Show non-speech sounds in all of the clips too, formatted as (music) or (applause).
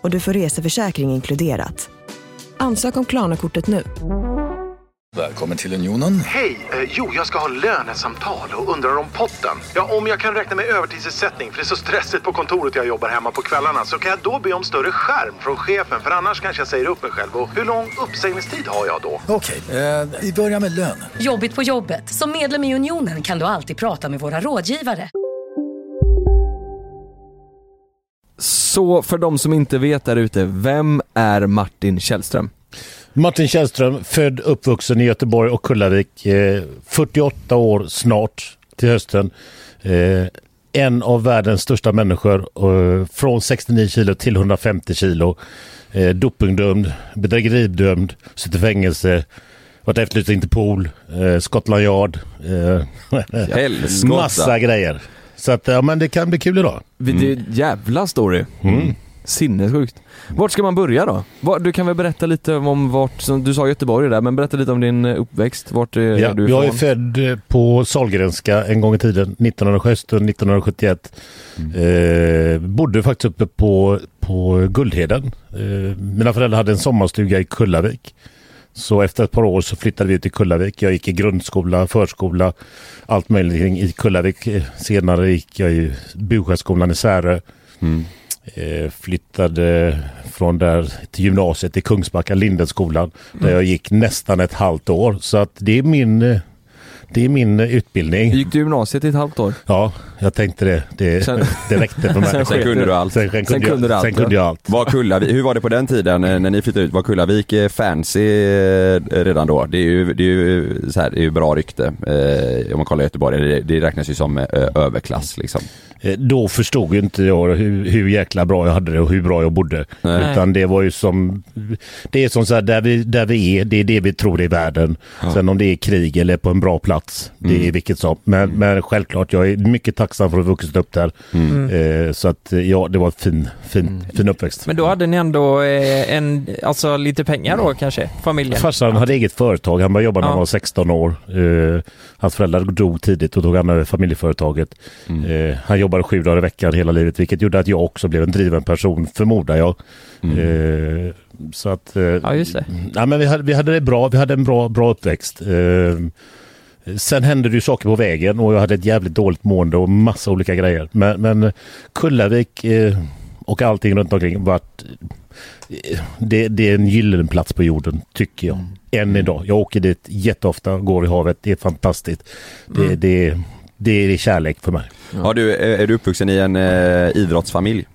och du får reseförsäkring inkluderat. Ansök om Klarna-kortet nu. Välkommen till Unionen. Hej! Eh, jo, jag ska ha lönesamtal och undrar om potten. Ja, om jag kan räkna med övertidsersättning för det är så stressigt på kontoret jag jobbar hemma på kvällarna så kan jag då be om större skärm från chefen för annars kanske jag säger upp mig själv. Och hur lång uppsägningstid har jag då? Okej, eh, vi börjar med lön. Jobbigt på jobbet. Som medlem i Unionen kan du alltid prata med våra rådgivare. Så för de som inte vet där ute, vem är Martin Källström? Martin Källström, född uppvuxen i Göteborg och Kullavik. Eh, 48 år snart till hösten. Eh, en av världens största människor. Eh, från 69 kilo till 150 kilo. Eh, dopingdömd, bedrägeridömd, sitter i fängelse. Varit efterlyst Interpol, eh, Scotland Yard. Eh, (laughs) massa grejer. Så att, ja men det kan bli kul idag. Det är en jävla story. Mm. Sinnessjukt. Vart ska man börja då? Du kan väl berätta lite om vart, som du sa Göteborg där, men berätta lite om din eh, uppväxt. Vart är Ja, du jag är ifrån? född eh, på Sahlgrenska en gång i tiden, 1970, 1971. Eh, bodde faktiskt uppe på, på Guldheden. Eh, mina föräldrar hade en sommarstuga i Kullavik. Så efter ett par år så flyttade vi ut till Kullavik. Jag gick i grundskola, förskola, allt möjligt i Kullavik. Eh, Senare gick jag i Buskärsskolan i Särö. Eh, flyttade från där till gymnasiet i Kungsbacka, Lindenskolan, där jag gick nästan ett halvt år. Så att det är min, eh, det är min utbildning. Gick du gymnasiet i ett halvt år? Ja, jag tänkte det. Det, Sen- det räckte för (laughs) mig. Sen Sen kunde du allt. Sen, sen, kunde, kunde du jag, allt, sen kunde jag allt. Var Kullavik, hur var det på den tiden eh, när ni flyttade ut? Var Kullavik eh, fancy eh, redan då? Det är ju, det är ju, så här, det är ju bra rykte eh, om man kollar Göteborg. Det, det räknas ju som eh, överklass liksom. Eh, Då förstod ju inte jag hur, hur jäkla bra jag hade det och hur bra jag bodde. Nej. Utan det var ju som, det är som så här, där vi, där vi är, det är det vi tror är världen. Sen om det är krig eller på en bra plats, det är vilket som. Men, men självklart, jag är mycket tacksam för att ha vuxit upp där. Eh, så att eh, ja, det var en fin, fin, fin uppväxt. Men då hade ni ändå eh, en, alltså lite pengar då kanske, familjen? Farsan hade eget företag. Han började jobba när han Ja. var 16 år. Eh, hans föräldrar dog tidigt och tog han över familjeföretaget. Eh, han jobbade sju dagar i veckan hela livet vilket gjorde att jag också blev en driven person förmodar jag. Eh, så att... Ja, just det. Ja, men vi, hade, vi hade det bra. Vi hade en bra, bra uppväxt. Sen hände det ju saker på vägen och jag hade ett jävligt dåligt mående och massa olika grejer. Men, men Kullavik eh, och allting runt omkring vart eh, det, det är en gyllene plats på jorden, tycker jag. Än idag. Jag åker dit jätteofta, går i havet. Det är fantastiskt. Det, det, det är kärlek för mig. Har du, är du uppvuxen i en eh, idrottsfamilj?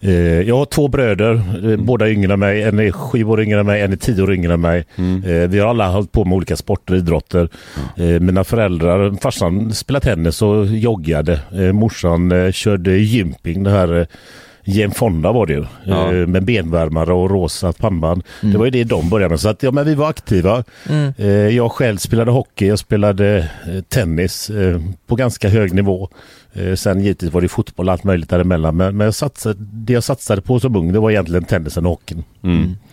Eh, Jag har två bröder, eh, båda yngre än mig. En är sju år yngre än mig, en är tio år yngre än mig. Eh, Vi har alla hållit på med olika sporter och idrotter. Eh, Mina föräldrar, farsan spelade tennis och joggade. Morsan körde gymping, det här Jane Fonda var det ju. Ja. Eh, Med benvärmare och rosa pannband. Det var ju det de började med. Så att, ja, men vi var aktiva. Eh, Jag själv spelade hockey, jag spelade eh, tennis på ganska hög nivå. Sen givetvis var det fotboll och allt möjligt däremellan. Men, men jag satsade, det jag satsade på som ung det var egentligen tennisen och hockeyn.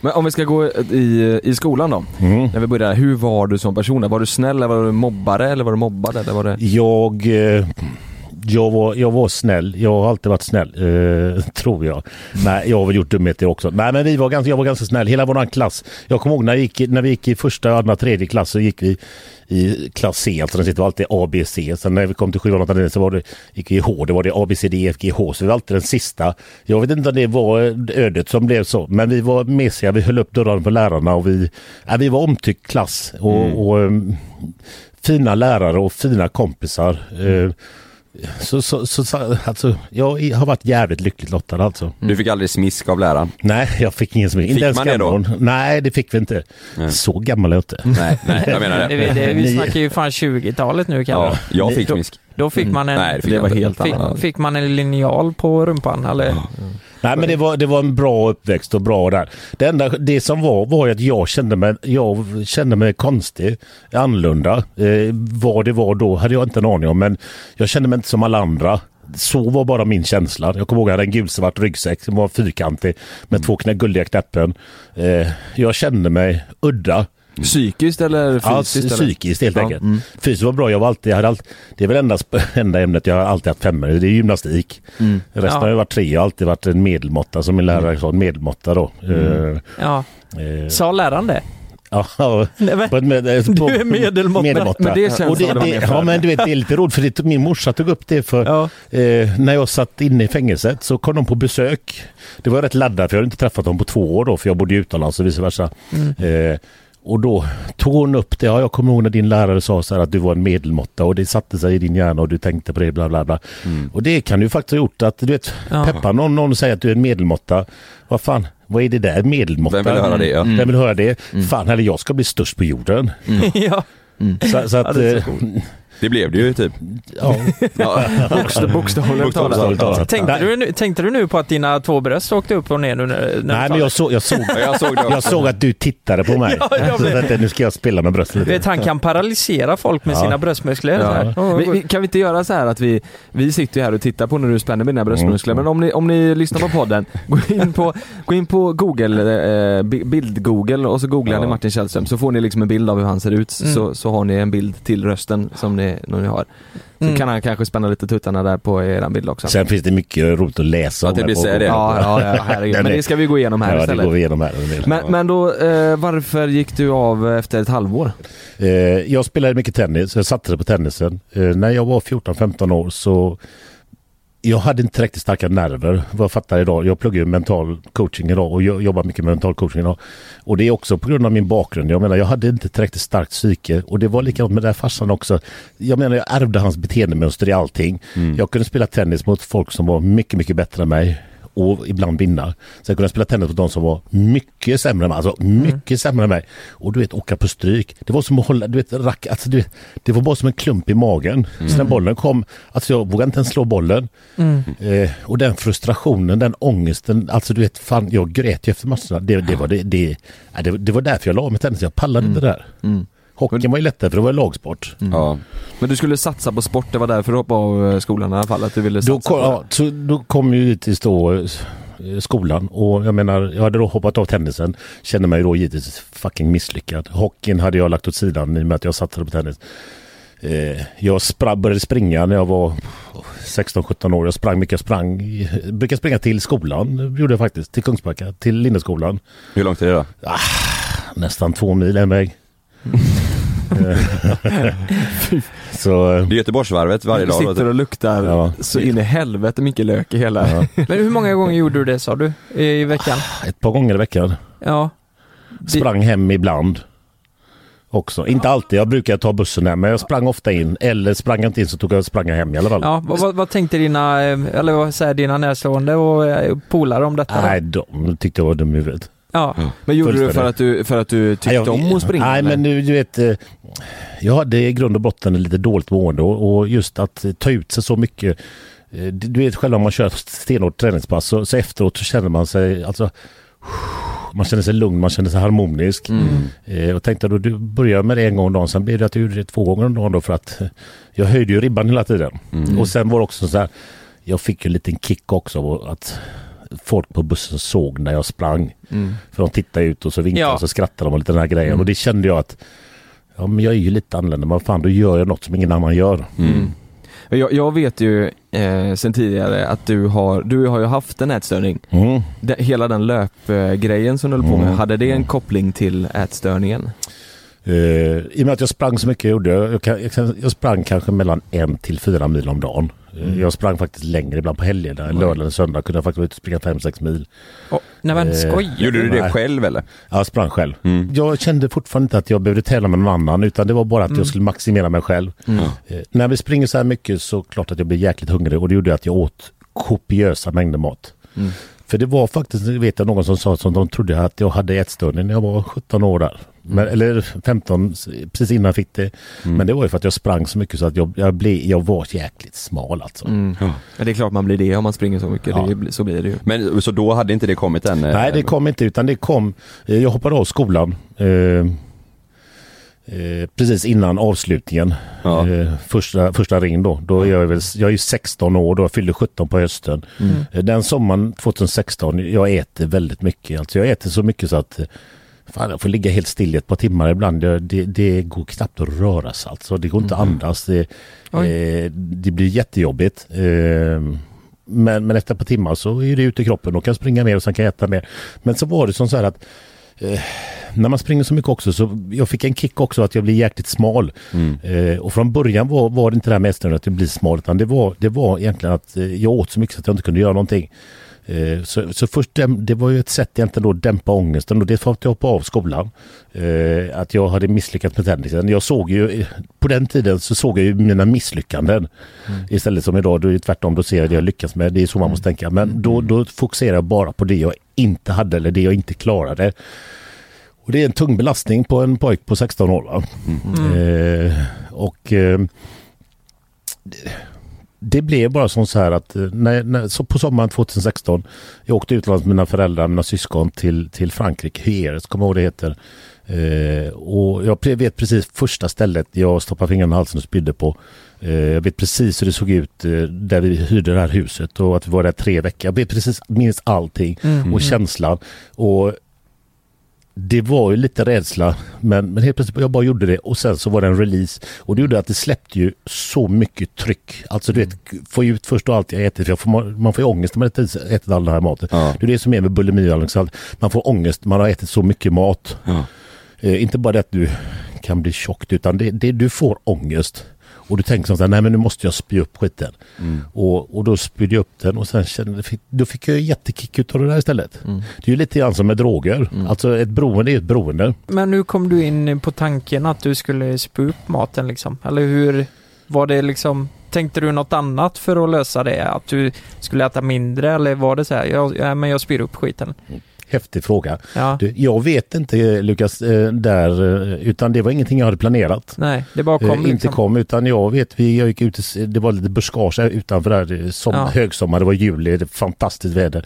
Men om vi ska gå i, i skolan då, Mm. när vi började, hur var du som person? Var du snäll eller var du mobbare eller var du mobbad eller var det? Jag, eh, jag, var, jag var snäll. Jag har alltid varit snäll, eh, (laughs) tror jag. Nej, jag har väl gjort dumheter också. Nej, men vi var ganska, jag var ganska snäll. Hela vår klass. Jag kommer ihåg när, jag gick, när vi gick i första, andra, tredje klass så gick vi i klass C, alltså den sitter alltid A, B, C. Sen när vi kom till 7, 8, 9 så var det, gick vi i H, då var det A, B, C, D, E, F, G, H. Så vi var alltid den sista. Jag vet inte om det var ödet som blev så, men vi var mesiga. Vi höll upp dörrarna för lärarna och vi, ja, vi var omtyckt klass. Och, och ehm, fina lärare och fina kompisar. Eh, Så, så, så, så alltså, jag har varit jävligt lyckligt lottad alltså. Du fick aldrig smisk av läraren? Nej, jag fick ingen som Fick inte ens man det då? Nej, det fick vi inte. Så gammal är jag inte. Nej, nej jag menar Det, det. det, vi (laughs) snackar ju fan 20-talet nu Kalle. Ja, jag fick smisk. Då fick man en, Nej, det fick Det var helt fick, fick man en linjal på rumpan eller? Nej men det var, det var en bra uppväxt och bra där. Det enda det som var var att jag kände mig, jag kände mig konstig, annorlunda. Eh, vad det var då hade jag inte en aning om men jag kände mig inte som alla andra. Så var bara min känsla. Jag kommer ihåg att jag hade en gulsvart ryggsäck som var fyrkantig med två knä, guldiga knäppen. Eh, jag kände mig udda. Psykiskt eller Ja, fysiskt? eller? psykiskt helt Ja, enkelt. mm. Fysiskt var bra. Jag var alltid, jag hade alltid, det är väl enda, (laughs) enda ämnet jag har alltid haft femmor i. Det är gymnastik. Mm. Resten Ja. har varit tre. Jag har alltid varit en medelmåtta som min lärare sa. En medelmåtta då. Mm. Ja, eh, sa läraren det? ja, ja, Nej, men- på ett med, på, (laughs) Du är medelmåtta. medelmåtta. Men det känns det det, det, Ja men du vet det är lite roligt för det, min morsa tog upp det för Ja. eh, när jag satt inne i fängelset så kom de på besök. Det var rätt laddat för jag hade inte träffat dem på två år då för jag bodde utomlands och vice versa. Eh, och då tog hon upp det. Ja, jag kommer ihåg när din lärare sa så här att du var en medelmåtta och det satte sig i din hjärna och du tänkte på det bla bla bla. Och det kan ju faktiskt ha gjort att du vet, Ja. peppa någon, någon säger att du är en medelmåtta. Vad fan, vad är det där? Medelmåtta? Vem vill höra det, ja. Vem vill höra det? Fan, eller jag ska bli störst på jorden. (laughs) ja. Så, så att, det är eh, Det blev det ju typ. ja. Ja. (laughs) Bokstav- Bokstavligt talat. Tänkte, du, nu- tänkte du nu på att dina två bröst åkte upp och ner nu när, Nej, men jag, såg, jag, såg, Ja, jag såg jag såg att du tittade på mig. (laughs) Ja, jag så att, nu ska jag spela med bröstet lite. vet, han kan paralysera folk med Ja. sina bröstmuskler. Ja. så Vi, vi, kan vi inte göra så här att vi, vi sitter ju här och tittar på när du spänner med dina bröstmuskler, Mm. men om ni, om ni lyssnar på podden, (laughs) gå in på, gå in på google, eh, bi- bild-google och så googlar Ja. ni Martin Källström så får ni liksom en bild av hur han ser ut, Mm. så, så har ni en bild till rösten som ni, när ni har. Så Mm. kan han kanske spänna lite tuttarna där på eran bild också. Sen finns det mycket roligt att läsa Ja, om det blir på- det. Ja, ja, ja herregud. Men det ska vi gå igenom här Ja, det istället. går vi igenom här. Men, men då, eh, varför gick du av efter ett halvår? Eh, jag spelade mycket tennis, jag satsade på tennisen. Eh, när jag var 14-15 år så jag hade inte tillräckligt starka nerver, vad jag fattar idag. Jag pluggar ju mental coaching idag och jag jobbar mycket med mental coaching idag. Och det är också på grund av min bakgrund. Jag menar, jag hade inte tillräckligt starkt psyke och det var likadant med den här farsan också. Jag menar, jag ärvde hans beteendemönster i allting. Jag kunde spela tennis mot folk som var mycket, mycket bättre än mig och ibland vinna. Sen kunde jag spela tennis mot de som var mycket sämre än mig. Alltså mycket sämre än mig. Och du vet, åka på stryk. Det var som att hålla, du vet, rack, alltså, du vet, det var bara som en klump i magen. Så när bollen kom, alltså jag vågade inte ens slå bollen. Eh, och den frustrationen, den ångesten, alltså du vet, fan jag grät ju efter matcherna. Det, det, var, det, det, det, det var därför jag la mig tennis, jag pallade inte det där. Hockeyn var ju lättare för det var lagsport. Ja. Men du skulle satsa på sport, det var därför du hoppade av eh, skolan i alla fall? Att du ville satsa Då kom, på det. ja, så då kom ju givetvis då eh, skolan och jag menar, jag hade då hoppat av tennisen. Kände mig då givetvis fucking misslyckad. Hockeyn hade jag lagt åt sidan i och med att jag satsade på tennis. Eh, jag spra- började springa när jag var 16-17 år. Jag sprang mycket. Jag sprang, jag brukade springa till skolan, gjorde jag faktiskt. Till Kungsbacka, till Linneskolan. Hur långt är det då? Nästan två mil en väg. Så eh, Det är Göteborgsvarvet varje Du dag. sitter och luktar Ja. så in i helvete mycket lök i hela... ja, Men hur många gånger gjorde du det sa du? I, i veckan? ett par gånger i veckan. Ja. Sprang hem ibland. Också. Inte alltid, jag brukar ta bussen hem men jag sprang ofta in. Eller sprang jag inte in så tog jag sprang hem i alla fall. Ja, vad, vad, tänkte dina, eh, eller vad säger dina närstående och eh, polare om detta? Nej, de tyckte jag var dum i huvudet. Ja. Men gjorde du det för att du, för att du tyckte Nej, jag- om att springa? Nej, eller? men du, du vet. eh, Jag hade i grund och botten lite dåligt mående och, och just att ta ut sig så mycket. eh, Du vet själv om man kör ett stenhårt träningspass så, så efteråt så känner man sig alltså man känner sig lugn, man känner sig harmonisk. Eh, och tänkte då du börjar med det en gång om dagen, sen blev det att du gjorde det två gånger om dagen då för att eh, jag höjde ju ribban hela tiden. Och sen var det också så här, jag fick ju en liten kick också av att folk på bussen såg när jag sprang. För de tittade ut och så vinkade Ja. och så skrattade de och lite den här grejen. Och det kände jag att ja, men jag är ju lite annorlunda, men fan då gör jag något som ingen annan gör. Men Jag, jag vet ju eh, sen tidigare att du har, du har ju haft en ätstörning. Mm. Det, hela den löpgrejen som du höll på med, Mm. hade det en koppling till ätstörningen? Eh, I och med att jag sprang så mycket jag gjorde jag, jag, jag sprang kanske mellan en till fyra mil om dagen. Eh, Jag sprang faktiskt längre ibland på helgerna. En lördag eller söndag kunde jag faktiskt vara ute och springa fem sex mil. Oh, nej men Eh, skojar Gjorde du det Nej. själv eller? Ja, Jag sprang själv. Mm. Jag kände fortfarande inte att jag behövde tävla med någon annan utan det var bara att jag skulle maximera mig själv. Eh, när vi springer så här mycket så klart att jag blir jäkligt hungrig och det gjorde att jag åt kopiösa mängder mat. För det var faktiskt, vet jag, någon som sa som de trodde att jag hade ätstörning när jag var 17 år där. Men, eller 15 precis innan jag fick det. Men det var ju för att jag sprang så mycket så att jag, jag, blev, jag var jäkligt smal alltså. Mm. Ja, det är klart man blir det om man springer så mycket, Ja. det, så blir det ju. Men så då hade inte det kommit än? eh, Nej det kom inte utan det kom, eh, jag hoppade av skolan eh, eh, precis innan avslutningen. Ja. Eh, första, första ring då. då är jag, väl, jag är ju 16 år då, jag fyllde 17 på hösten. Eh, Den sommaren 2016, jag äter väldigt mycket. Alltså jag äter så mycket så att eh, Fan, jag får ligga helt still ett par timmar ibland. Det, det, det går knappt att röra sig alltså. Det går inte att andas. Det, eh, det blir jättejobbigt. Eh, men, men efter ett par timmar så är det ute i kroppen och kan springa mer och sen kan jag äta mer. Men så var det som så här att eh, när man springer så mycket också så jag fick en kick också att jag blir jäkligt smal. Eh, och från början var, var det inte det här med att jag blir smal utan det var, det var egentligen att eh, jag åt så mycket så att jag inte kunde göra någonting. Eh, Så, så först det var ju ett sätt egentligen då att dämpa ångesten och det för att jag hoppade av skolan. Eh, Att jag hade misslyckats med tennisen. Jag såg ju, på den tiden så såg jag ju mina misslyckanden. Istället som idag, då är det tvärtom, då ser jag det jag lyckas med. Det är så man måste tänka. Men då, då fokuserar jag bara på det jag inte hade eller det jag inte klarade. Och det är en tung belastning på en pojk på 16 år. Va? Eh, och eh, det blev bara som så här att eh, när, när, så på sommaren 2016 jag åkte utomlands med mina föräldrar, mina syskon till, till Frankrike, Hyères, kommer jag ihåg det heter. Eh, och jag vet precis första stället jag stoppade fingrarna i halsen och spydde på. Eh, jag vet precis hur det såg ut eh, där vi hyrde det här huset och att vi var där tre veckor. Jag vet precis, minns allting och känslan. Och det var ju lite rädsla men, men helt plötsligt jag bara gjorde det och sen så var det en release och det gjorde att det släppte ju så mycket tryck. Alltså du vet, få ut först och allt jag äter för jag får, man får ju ångest när man ätit, ätit all den här maten. Ja. Det är det som är med bulimi och liksom, man får ångest, man har ätit så mycket mat. Ja. Eh, inte bara det att du kan bli tjockt utan det, det du får ångest. Och du tänker så här, nej men nu måste jag spy upp skiten. Och, och då spydde jag upp den och sen kände, fick- då fick jag jättekick utav det där istället. Det är ju lite grann som med droger. Alltså ett beroende är ett beroende. Men hur kom du in på tanken att du skulle spy upp maten liksom? Eller hur var det liksom Tänkte du något annat för att lösa det? Att du skulle äta mindre eller var det så här, jag, ja, men jag spyr upp skiten? Häftig fråga. Ja, Du, jag vet inte Lukas, eh, där, eh, utan det var ingenting jag hade planerat. nej, det bara Eh, kom inte liksom. kom utan jag vet, vi, jag gick ut, det var lite buskage utanför där, eh, som, Ja. högsommar, det var juli, det var fantastiskt väder.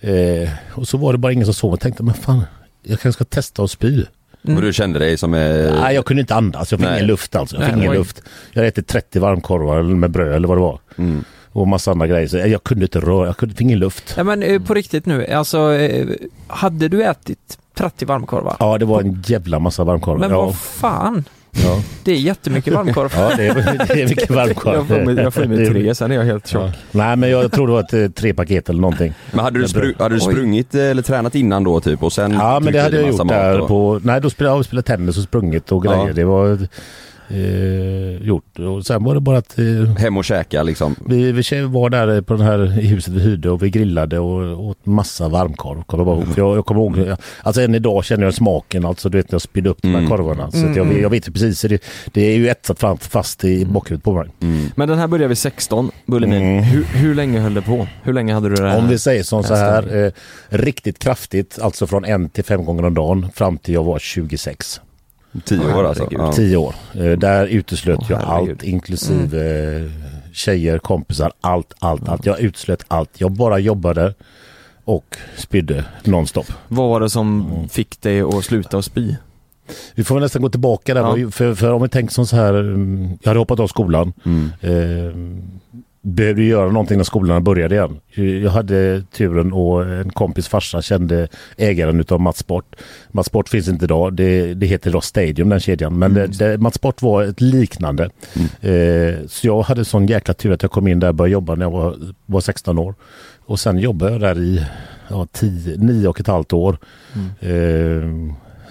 Eh, och så var det bara ingen som sov. Jag tänkte, men fan, jag kanske ska testa att spy. Och du kände dig som... Eh, Nej, jag kunde inte andas, jag fick Nej. ingen luft alltså. Jag Nej, fick ingen oj. luft. Jag hade ätit 30 varmkorvar med bröd eller vad det var. mm. Och massa andra grejer. Så jag kunde inte röra, jag kunde, fick ingen luft. Ja men eh, på riktigt nu, alltså eh, hade du ätit 30 varmkorvar? Ja, det var en jävla massa varmkorvar. Men ja. vad fan, Ja. det är jättemycket varmkorv. ja, det är, det är (laughs) mycket varmkorv. Jag får med, jag får med tre, sen är jag helt tjock. Ja. Nej, men jag tror det var ett, eh, tre paket eller någonting. Men hade du, spru- hade du Oj. sprungit eh, eller tränat innan då typ och sen Ja, men det i hade jag gjort där och- på... Nej, då spelade jag spelat tennis och sprungit och grejer. Ja. Det var eh, gjort. Och sen var det bara att eh, Hem och käka liksom. vi, vi var där på den här i huset vi hyrde och vi grillade och åt massa varmkorv. Kommer jag, ihåg. För jag, jag kommer ihåg, alltså än idag känner jag smaken, alltså du vet när jag spydde upp de här Mm. korvarna. Så att jag, jag vet ju precis, det, det är ju etsat fram- fast i bakhuvudet på mig. Mm. Men den här började vid 16, bulimin. Mm. Hur, hur länge höll det på? Hur länge hade du det här? Om vi säger som så här, eh, riktigt kraftigt, alltså från en till fem gånger om dagen fram till jag var 26. Tio år alltså. Ja. Tio år. Eh, där uteslöt Åh, jag allt inklusive eh, tjejer, kompisar, allt, allt, allt. Jag uteslöt allt. Jag bara jobbade och spydde nonstop. Vad var det som fick dig att sluta att spy? Vi får väl nästan gå tillbaka där. Ja. För, för, för om vi tänker som så här, mm, jag hade hoppat av skolan. Mm. Eh, behövde göra någonting när skolan började igen. Jag hade turen och en kompis farsa kände ägaren utav Mats Sport. Mats Sport finns inte idag. Det, det heter då Stadium den kedjan. Men det, det, Mats Sport var ett liknande. Eh, så jag hade sån jäkla tur att jag kom in där och började jobba när jag var, var 16 år. Och sen jobbade jag där i ja, 10, 9 och ett halvt år. Eh,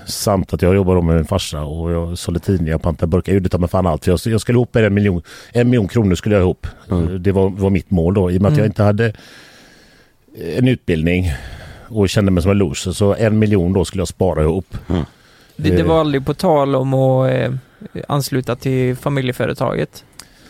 Samt att jag jobbade med min farsa och jag sålde tidningar, pantade burkar. Jag gjorde ta mig fan allt. För jag, jag skulle ihop en miljon, en miljon kronor skulle jag ihop. Det var, var mitt mål då. I och med att jag inte hade en utbildning och kände mig som en loser. Så en miljon då skulle jag spara ihop. Det, det var aldrig på tal om att eh, ansluta till familjeföretaget?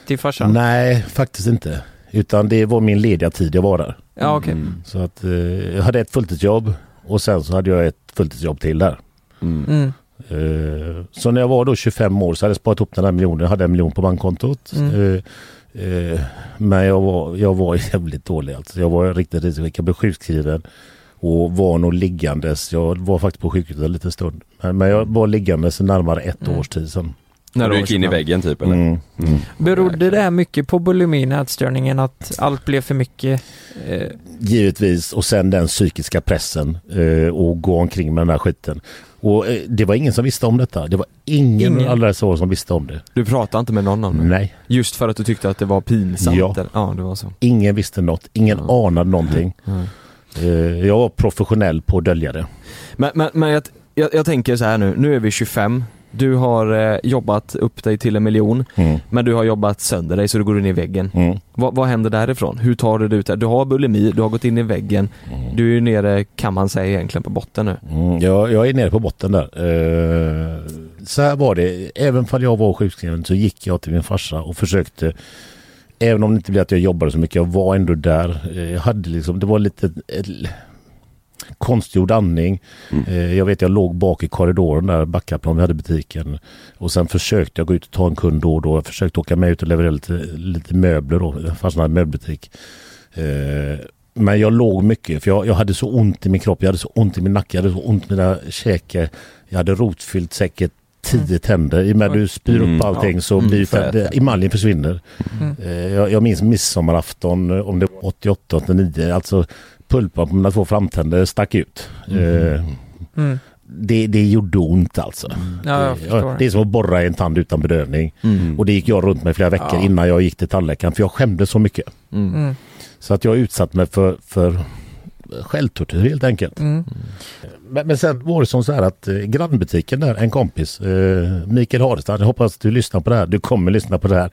Till farsan? Nej, faktiskt inte. Utan det var min lediga tid jag var där. Ja okej. Mm. Så att eh, jag hade ett fulltidsjobb och sen så hade jag ett fulltidsjobb till där. Mm. Eh, så när jag var då 25 år så hade jag sparat ihop den här miljonen. Jag hade en miljon på bankkontot. Mm. Eh, eh, men jag var, jag var (laughs) jävligt dålig alltså. Jag var riktigt risig. Jag blev sjukskriven och var nog liggandes. Jag var faktiskt på sjukhuset en liten stund. Men, men jag var liggandes i närmare ett Mm. års tid sedan. När du gick in i 25. väggen typ eller? Mm. Mm. Berodde det här mycket på bulimin, ätstörningen, att allt blev för mycket? Eh, Givetvis och sen den psykiska pressen eh, och gå omkring med den här skiten. Och eh, det var ingen som visste om detta. Det var ingen, Ingen. alla dessa år som visste om det. Du pratade inte med någon om det? Nej, Just för att du tyckte att det var pinsamt? Ja. eller? ja det var så. ingen visste något. Ingen Ja. anade någonting. Eh, jag var professionell på att dölja det. Men, men, men jag, jag, jag tänker så här nu, nu är vi 25 Du har eh, jobbat upp dig till en miljon Mm. Men du har jobbat sönder dig så du går in i väggen Mm. vad, vad händer därifrån? Hur tar du dig ut där? Du har bulimi, du har gått in i väggen Du är ju nere kan man säga egentligen på botten nu Mm, jag, jag är nere på botten där. Eh, så här var det. Även om jag var sjukskriven så gick jag till min farsa och försökte Även om det inte blev att jag jobbade så mycket, jag var ändå där. Eh, Jag hade liksom, det var lite konstgjord andning. Eh, Jag vet jag låg bak i korridoren där, Backaplan, vi hade butiken. Och sen försökte jag gå ut och ta en kund då och då. Jag försökte åka med ut och leverera lite, lite möbler då. Farsan hade möbelbutik. Eh, Men jag låg mycket för jag, jag hade så ont i min kropp. Jag hade så ont i min nacke. Jag hade så ont i mina käke. Jag hade rotfyllt säkert tio tänder. I och med att du spyr Mm, upp allting ja. så Mm, blir det, att- emaljen försvinner. Mm. Eh, Jag, jag minns midsommarafton om det var 88, 89. Alltså pulpan på mina två framtänder stack ut. Eh, mm. Det, det gjorde ont alltså. Ja, jag det, det är som att borra i en tand utan bedövning. mm. Och det gick jag runt med flera veckor Ja. innan jag gick till tandläkaren för jag skämdes så mycket. Mm. Mm. Så att jag utsatt mig för, för självtortyr helt enkelt. Mm. Men, men sen var det som så här att eh, grannbutiken där, en kompis, eh, Mikael Harestad, jag hoppas att du lyssnar på det här, du kommer lyssna på det här.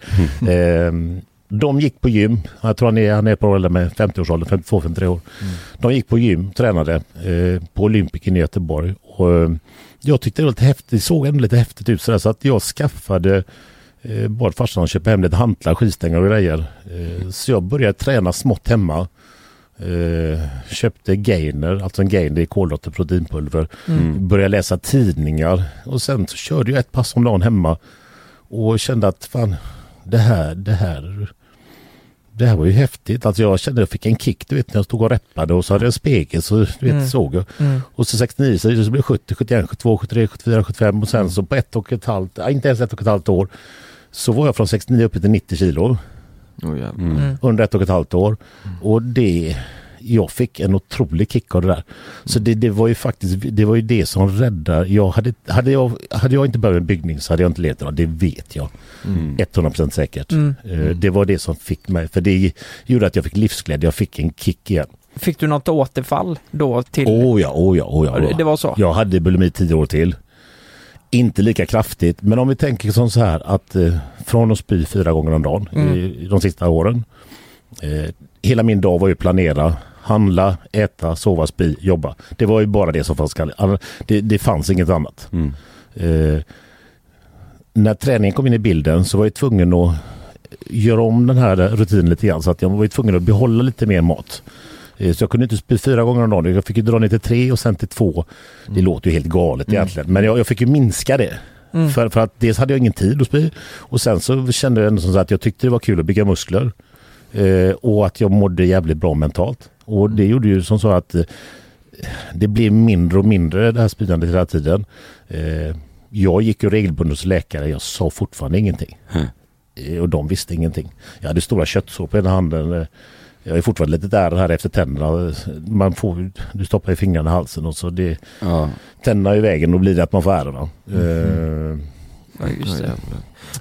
Eh, de gick på gym, jag tror han är, han är på ålder med 50-årsåldern, 52-53 år. De gick på gym, tränade eh, på Olympiken i Göteborg. Och, eh, jag tyckte det var lite häftigt, det såg ändå lite häftigt ut sådär, så att jag skaffade eh, bad farsan att köpa hem lite hantlar, skivstänger och grejer. Eh, så jag började träna smått hemma. Eh, köpte gainer, alltså en gainer i kolhydrater och proteinpulver. Mm. Började läsa tidningar och sen så körde jag ett pass om dagen hemma. Och kände att fan, det här, det här det här var ju häftigt. Alltså jag kände att jag fick en kick du vet när jag stod och reppade och så hade jag en spegel så du vet, Mm. såg jag. Mm. Och så 69 så det blev 70, 71, 72, 73, 74, 75 och sen så på ett och ett halvt, inte ens ett och ett halvt år så var jag från 69 upp till 90 kilo Oh, jävlar. Mm. under ett och ett halvt år. Och det, jag fick en otrolig kick av det där. Så det, det var ju faktiskt, det var ju det som räddade. Jag hade, hade, jag, hade jag inte börjat med byggning så hade jag inte levt idag, det vet jag. Mm. 100% säkert. Mm. Eh, Det var det som fick mig, för det gjorde att jag fick livsglädje, jag fick en kick igen. Fick du något återfall då till? Oh ja, oh ja, oh ja. Ja, det, var så? Jag hade bulimi tio år till. Inte lika kraftigt, men om vi tänker som så här att eh, från att spy fyra gånger om dagen Mm. i, i de sista åren. Eh, hela min dag var ju planera, handla, äta, sova, spy, jobba. Det var ju bara det som fanns. All- Det, det fanns inget annat. Mm. Eh, när träningen kom in i bilden så var jag tvungen att göra om den här rutinen lite grann så att jag var tvungen att behålla lite mer mat. Eh, Så jag kunde inte spy fyra gånger om dagen. Jag fick ju dra ner till tre och sen till två. Det låter ju helt galet egentligen. Men jag, jag fick ju minska det. Mm. För, för att dels hade jag ingen tid att spy och sen så kände jag ändå som så att jag tyckte det var kul att bygga muskler. Eh, och att jag mådde jävligt bra mentalt. Och det gjorde ju som så att eh, det blev mindre och mindre det här spyandet hela tiden. Eh, jag gick ju regelbundet hos läkare. Jag sa fortfarande ingenting. Mm. Och de visste ingenting. Jag hade stora köttsår på ena handen. Jag är fortfarande lite där här efter tänderna. Man får, du stoppar i fingrarna i halsen och så det, Ja. tänderna är i vägen och blir det att man får ärr. Mm. Eh, Ja, just det.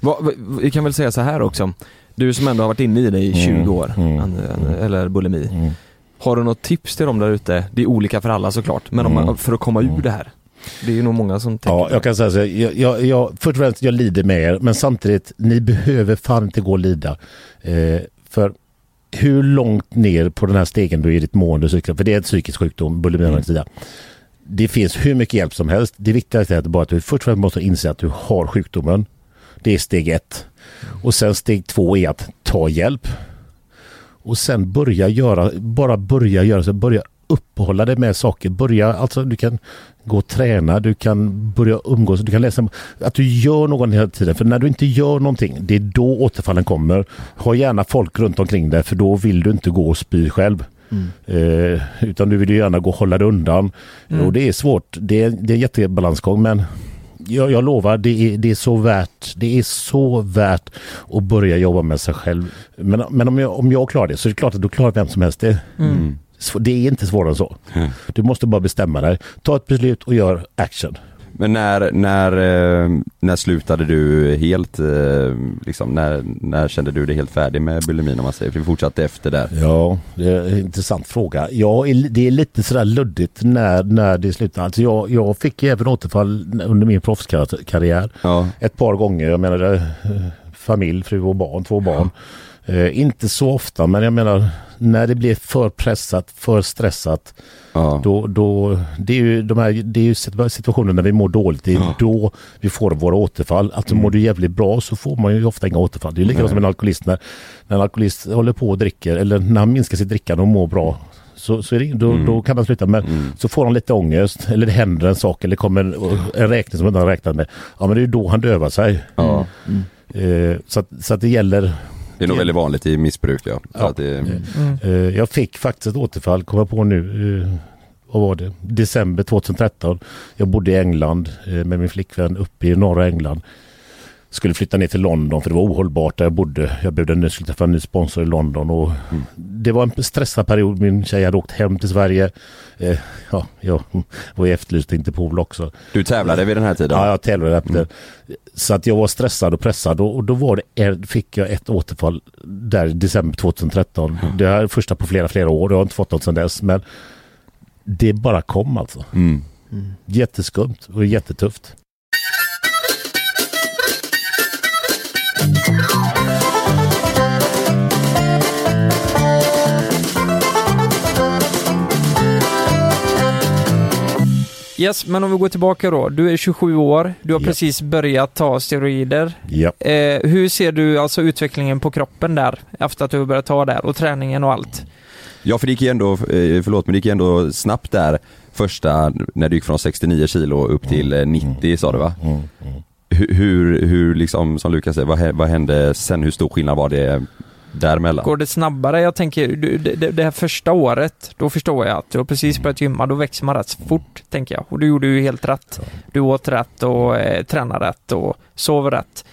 Va, va, vi kan väl säga så här också. Du som ändå har varit inne i det i 20 Mm, år, mm, an, eller bulimi. Mm. Har du något tips till dem där ute? Det är olika för alla såklart, men om man, Mm. för att komma ur det här. Det är ju nog många som tänker Ja, jag kan säga så. Jag, jag, jag, först och främst, jag lider med er. Men samtidigt, ni behöver fan inte gå och lida. Eh, för hur långt ner på den här stegen du är i ditt mående, för det är en psykisk sjukdom, bulimi Mm. mm. Det finns hur mycket hjälp som helst. Det viktigaste är att, bara att du först och främst måste inse att du har sjukdomen. Det är steg ett. Och sen steg två är att ta hjälp. Och sen börja göra, bara börja göra så, börja uppehålla dig med saker. Börja, alltså du kan gå och träna, du kan börja umgås, du kan läsa. Att du gör något hela tiden. För när du inte gör någonting, det är då återfallen kommer. Ha gärna folk runt omkring dig för då vill du inte gå och spy själv. Eh, utan du vill ju gärna gå och hålla dig undan. Mm. Och det är svårt. Det är, det är en jättebalansgång men jag, jag lovar, det är, det är så värt. Det är så värt att börja jobba med sig själv. Men, men om, jag, om jag klarar det så är det klart att då klarar vem som helst det. Mm. Så Det är inte svårare än så. Du måste bara bestämma dig. Ta ett beslut och gör action. Men när, när, eh, när slutade du helt, eh, liksom, när, när kände du dig helt färdig med bulimin om man säger? För du fortsatte efter där. Ja, det är en intressant fråga. Ja, det är lite sådär luddigt när, när det slutar. Alltså jag, jag fick även återfall under min proffskarriär. Ja. Ett par gånger. Jag menar eh, familj, fru och barn, två barn. Eh, inte så ofta, men jag menar när det blir för pressat, för stressat. Ja. Då, då, det är ju de här, det är ju situ- situationer när vi mår dåligt. Det är Ja. då vi får våra återfall. Alltså mår du jävligt bra så får man ju ofta inga återfall. Det är likadant som en alkoholist. När, när en alkoholist håller på och dricker eller när han minskar sitt drickande och mår bra. Så, så det, då, Mm. då kan man sluta. Men så får han lite ångest eller det händer en sak eller kommer en, en räkning som han inte har räknat med. Ja men det är ju då han dövar sig. Ja. Eh, så, att, så att det gäller Det är nog väldigt vanligt i missbruk ja. Ja. Att det, Mm. Eh, Jag fick faktiskt ett återfall, kommer jag på nu. eh, Vad var det? December 2013. Jag bodde i England eh, med min flickvän uppe i norra England. Skulle flytta ner till London för det var ohållbart där jag bodde. Jag behövde träffa en ny sponsor i London och det var en stressad period. Min tjej hade åkt hem till Sverige. Eh, Ja, jag var ju efterlyst till Interpol också. du tävlade vid den här tiden? Ja, jag tävlade efter. Så att jag var stressad och pressad och, och då var det, fick jag ett återfall där i december 2013. Det är första på flera, flera år. Jag har inte fått något sedan dess. Men det bara kom alltså. Mm. Jätteskumt och jättetufft. Yes, men om vi går tillbaka då. Du är 27 år, du har Ja. precis börjat ta steroider. Ja. Eh, hur ser du alltså utvecklingen på kroppen där, efter att du har börjat ta där och träningen och allt? Ja för det gick ju ändå, eh, förlåt men det gick ju ändå snabbt där första, när du gick från 69 kilo upp till eh, 90 sa du va? Mm, mm. Hur, hur, hur liksom, som Lukas säger, vad, vad hände sen? Hur stor skillnad var det däremellan? Går det snabbare? Jag tänker, det, det- det här första året, då förstår jag att du har precis börjat gymma, då växer man rätt fort, tänker jag. Och du gjorde ju helt rätt. Du åt rätt och eh, tränade rätt och sov rätt.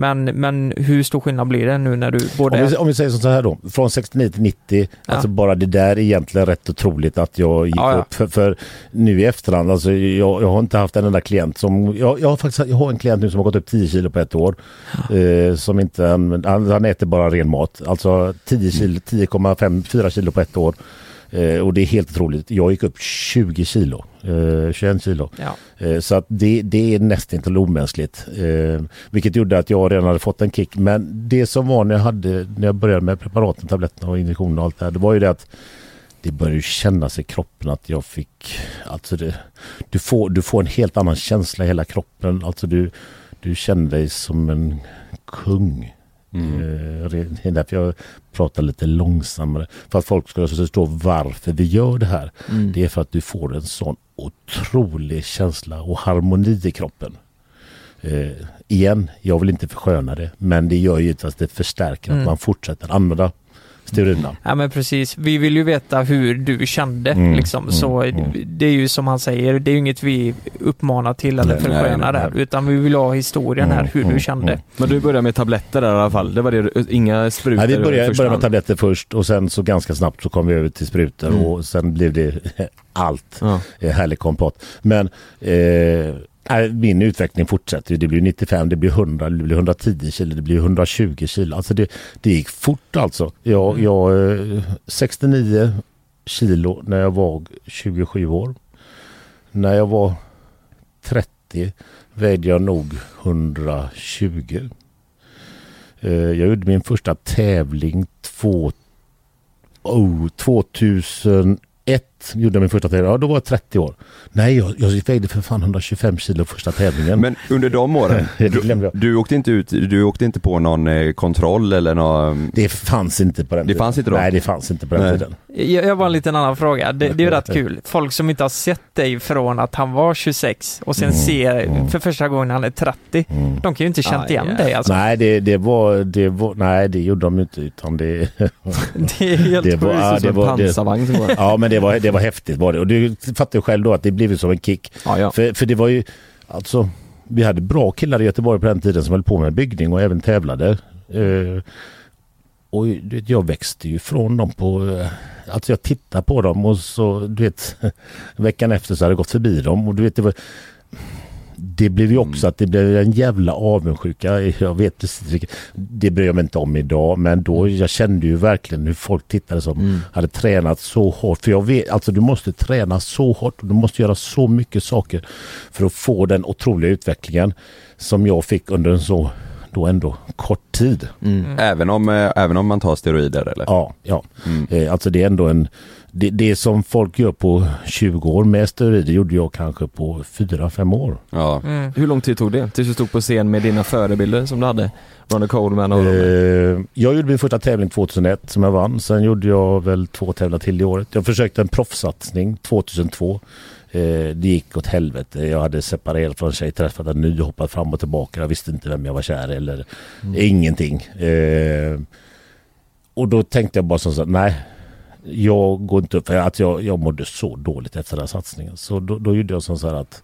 Men, men hur stor skillnad blir det nu när du både... Om vi, om vi säger så här då, från 69 till 90, Ja. alltså bara det där är egentligen rätt otroligt att jag gick Ja, ja. upp. För, för nu i efterhand, alltså jag, jag har inte haft en enda klient som, jag, jag har faktiskt jag har en klient nu som har gått upp 10 kilo på ett år. Eh, som inte, han, han äter bara ren mat, alltså 10 kilo, 10,4 kilo på ett år. Eh, och det är helt otroligt. Jag gick upp 20 kilo, eh, 21 kilo. Ja. Eh, Så att det, det är nästan till omänskligt. Eh, vilket gjorde att jag redan hade fått en kick. Men det som var när jag, hade, när jag började med preparaten, tabletterna och injektionerna och allt det här. Det var ju det att det började kännas i kroppen att jag fick... Alltså det, du, får, du får en helt annan känsla i hela kroppen. Alltså du, du känner dig som en kung. Eh, Det är därför jag pratar lite långsammare. För att folk ska förstå varför vi gör det här. Det är för att du får en sån otrolig känsla och harmoni i kroppen. Eh, igen, jag vill inte försköna det. Men det gör ju att det förstärker Mm. att man fortsätter använda steroiderna. Ja men precis, vi vill ju veta hur du kände Mm, liksom. mm, Så mm. det är ju som han säger, det är ju inget vi uppmanar till eller förskönar där. Utan vi vill ha historien här, Mm, hur mm, du kände. mm. Men du började med tabletter där i alla fall? Det var det, inga sprutor? Nej, vi började, började med tabletter först och sen så ganska snabbt så kom vi över till sprutor Mm. och sen blev det (laughs) allt. Ja. Eh, härlig kompott. Men eh, min utveckling fortsätter. Det blir 95, det blir 100, det blir 110 kilo, det blir 120 kilo. Alltså det, det gick fort alltså. Jag, Mm. jag eh, 69 kilo när jag var 27 år. När jag var 30 vägde jag nog 120. Eh, jag gjorde min första tävling två, oh, 2001 gjorde jag min första tävling. Ja, då var jag 30 år. Nej, jag, jag vägde för fan 125 kilo första tävlingen. Men under de åren, (laughs) Det du, du, åkte inte ut, du åkte inte på någon eh, kontroll eller någon... Det fanns inte på den Det tiden. fanns inte då? Nej, det fanns inte på den Nej. tiden. Jag, jag har en liten annan fråga. Det, det är ju rätt kul. Folk som inte har sett dig från att han var 26 och sen Mm, ser mm. för första gången när han är 30. Mm. De kan ju inte känt Aj, igen aj. dig alltså. Nej, det, det var, det var, nej, det gjorde de inte utan det... (laughs) Det är helt Det var- ja, det var- det- pansarvagn som går. Ja, men det var, det var häftigt var det. Och du fattar ju själv då att det blev ju som en kick. Ja, ja. För, för det var ju, alltså, vi hade bra killar i Göteborg på den tiden som höll på med byggning och även tävlade. Eh, och du vet, jag växte ju från dem på, eh, alltså jag tittade på dem och så du vet (laughs) veckan efter så hade jag gått förbi dem och du vet det var det blev ju också att det blev en jävla avundsjuka. Jag vet precis vilket, Det bryr jag mig inte om idag men då jag kände ju verkligen hur folk tittade som Mm. hade tränat så hårt. För jag vet, alltså du måste träna så hårt och du måste göra så mycket saker för att få den otroliga utvecklingen som jag fick under en så då ändå kort tid. Mm. Även, om, eh, även om man tar steroider eller? Ja, ja. Mm. Eh, alltså det är ändå en det, det som folk gör på 20 år med steroider gjorde jag kanske på 4-5 år. Ja. Mm. Hur lång tid tog det tills du stod på scen med dina förebilder som du hade? Ronny Coleman och... Eh, jag gjorde min första tävling 2001 som jag vann. Sen gjorde jag väl två tävlingar till i året. Jag försökte en proffssatsning 2002. Eh, det gick åt helvete. Jag hade separerat från en tjej, träffat en ny, hoppat fram och tillbaka. Jag visste inte vem jag var kär eller ingenting. Eh, och då tänkte jag bara så här, nej. Jag går inte upp, för att jag, jag mådde så dåligt efter den satsningen. Så då, då gjorde jag så här att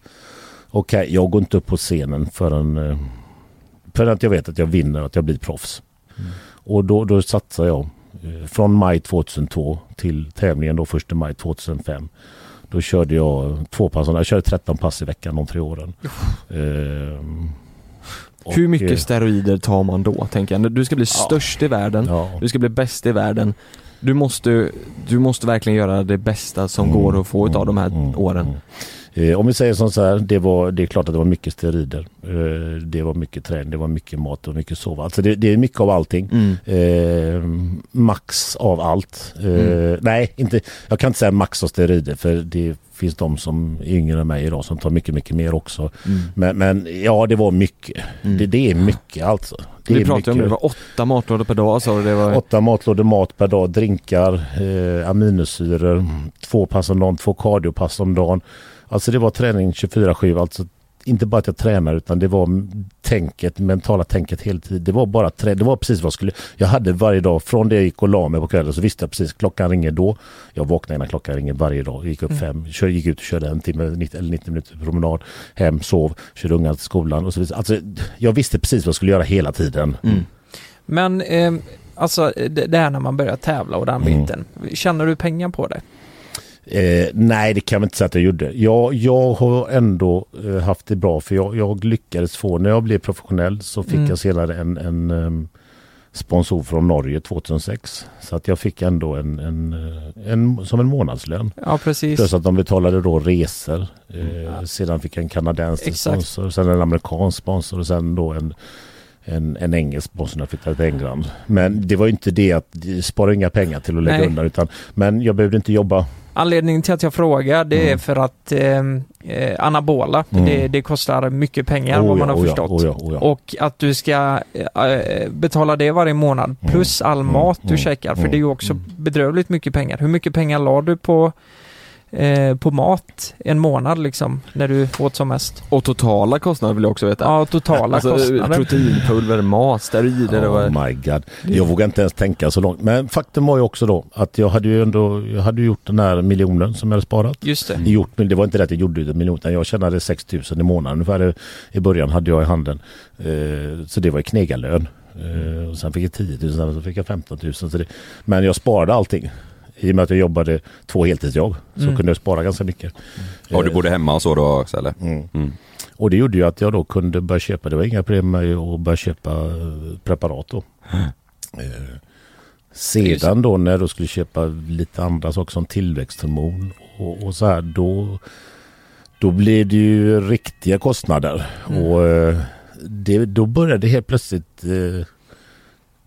okej, jag går inte upp på scenen förrän eh, för att jag vet att jag vinner och att jag blir proffs. Och då, då satsar jag eh, från maj 2002 till tävlingen då 1 maj 2005. Då körde jag två pass, jag körde 13 pass i veckan de tre åren. Ehm, Hur eh, mycket steroider tar man då, tänker jag? Du ska bli störst i världen, Ja. du ska bli bäst i världen. Du måste, du måste verkligen göra det bästa som Mm, går att få utav de här mm, åren. mm. Eh, om vi säger som så här, det, var, det är klart att det var mycket steroider. Eh, det var mycket träning, det var mycket mat och mycket sova. Alltså det, det är mycket av allting. Mm. Eh, max av allt. Eh, Mm. Nej, inte, jag kan inte säga max av steroider för det finns de som är yngre än mig idag som tar mycket, mycket mer också. Mm. Men, men ja, det var mycket. Mm. Det, det är mycket alltså. Det Vi pratade om det, det var åtta matlådor per dag sa du, det var... Åtta matlådor mat per dag, drinkar, eh, aminosyror, två pass om dagen, två kardiopass om dagen. Alltså det var träning 24-7. Alltså inte bara att jag tränar utan det var tänket, mentala tänket hela tiden. Det var bara trä- det var precis vad jag skulle. Jag hade varje dag från det jag gick och la mig på kvällen så visste jag precis klockan ringer då. Jag vaknade innan klockan ringer varje dag. Gick upp fem, kör, gick ut och körde en timme 90, eller 90 minuter promenad. Hem, sov, körde ungarna till skolan och så vidare. Alltså jag visste precis vad jag skulle göra hela tiden. Mm. Men ehm, alltså det, det här när man börjar tävla och den Mm. biten. Känner du pengar på det? Eh, nej, det kan jag inte säga att jag gjorde. Jag, jag har ändå eh, haft det bra för jag, jag lyckades få, när jag blev professionell så fick Mm. jag senare en, en ehm, sponsor från Norge 2006. Så att jag fick ändå en, en, eh, en som en månadslön. Ja precis. Plus att de betalade då resor. Eh, sedan fick jag en kanadensisk Exakt. sponsor, sen en amerikansk sponsor och sen då en en, en engelsk sponsor när jag flyttade till England. Men det var inte det att jag sparar inga pengar till att lägga Nej. undan utan men jag behövde inte jobba Anledningen till att jag frågar det är Mm. för att ehm, eh, anabola, Mm. det, det kostar mycket pengar Oh vad man har oh förstått. oh ja, oh ja. Och att du ska eh, betala det varje månad plus all mm, mat du mm, käkar. För mm, det är ju också mm. bedrövligt mycket pengar. Hur mycket pengar la du på, eh, på mat en månad liksom, när du åt som mest? Och totala kostnader vill jag också veta. Ja, totala alltså, kostnader. proteinpulver, mat, steroider, det var... Oh my god. Jag vågar inte ens tänka så långt. Men faktum var ju också då att jag hade ju ändå jag hade gjort den här miljonen som jag hade sparat. Just det. Gjort, men det var inte det att jag gjorde en miljon utan jag tjänade 6 000 i månaden ungefär i början hade jag i handen. Eh, så det var ju knegarlön. Eh, och sen fick jag 10 000, sen så fick jag 15 000. Så det, men jag sparade allting. I och med att jag jobbade två heltidsjobb så Mm. kunde jag spara ganska mycket. Och du bodde hemma och så då också eller? Mm. Mm. Och det gjorde ju att jag då kunde börja köpa, det var inga problem med att börja köpa eh, preparat då. Eh, sedan då när jag skulle köpa lite andra saker som tillväxthormon och, och så här då då blev det ju riktiga kostnader. Mm. Och eh, det, då började helt plötsligt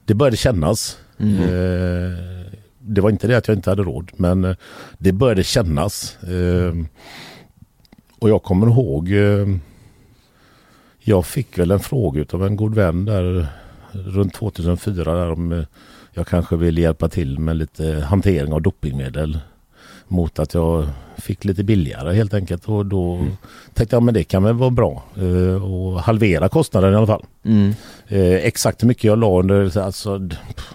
det började kännas. Mm. Eh, det var inte det att jag inte hade råd men eh, det började kännas. Eh, och jag kommer ihåg eh, jag fick väl en fråga av en god vän där runt 2004 där om jag kanske ville hjälpa till med lite hantering av dopingmedel mot att jag fick lite billigare helt enkelt och då tänkte jag men det kan väl vara bra eh, och halvera kostnaden i alla fall. Mm. Eh, exakt hur mycket jag la under alltså, pff,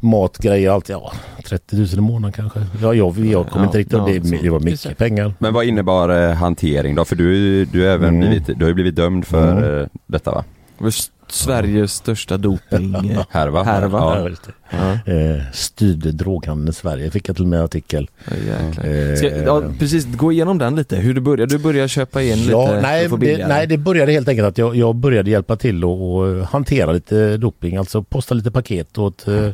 matgrejer allt, ja 30 000 i månaden kanske. Ja, jag, jag kommer Ja, inte riktigt, ja, det, så. det var mycket pengar. Men vad innebar eh, hantering då? För du, du, är även Mm. blivit, du har ju blivit dömd för Mm. eh, detta va? Det Sveriges största doping. (laughs) Härva? Härva. Ja. Ja, det. Eh, styrde droghandeln i Sverige fick jag till och med en artikel. Ja. Eh, Ska, ja, precis, gå igenom den lite. Hur du började. Du började köpa in lite Ja, nej, det, nej, det började helt enkelt att jag, jag började hjälpa till och, och hantera lite doping. Alltså posta lite paket åt eh,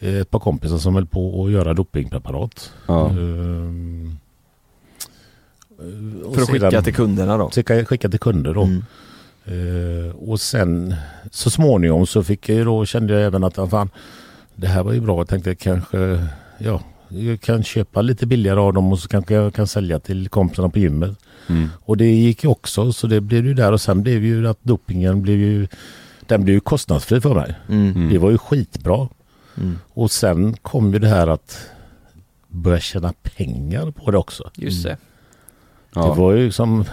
ett par kompisar som höll på att göra dopingpreparat. Ja. Ehm, För att skicka sedan- till kunderna då. Skicka, skicka till kunder då. Mm. Eh, och sen så småningom så fick jag ju då, kände jag även att ah, fan, det här var ju bra. Jag tänkte kanske, ja, jag kan köpa lite billigare av dem och så kanske jag kan sälja till kompisarna på gymmet. Mm. Och det gick ju också så det blev ju där och sen blev ju att dopingen blev ju, den blev ju kostnadsfri för mig. Mm. Det var ju skitbra. Mm. Och sen kom ju det här att börja tjäna pengar på det också. Just det. Det Ja. var ju som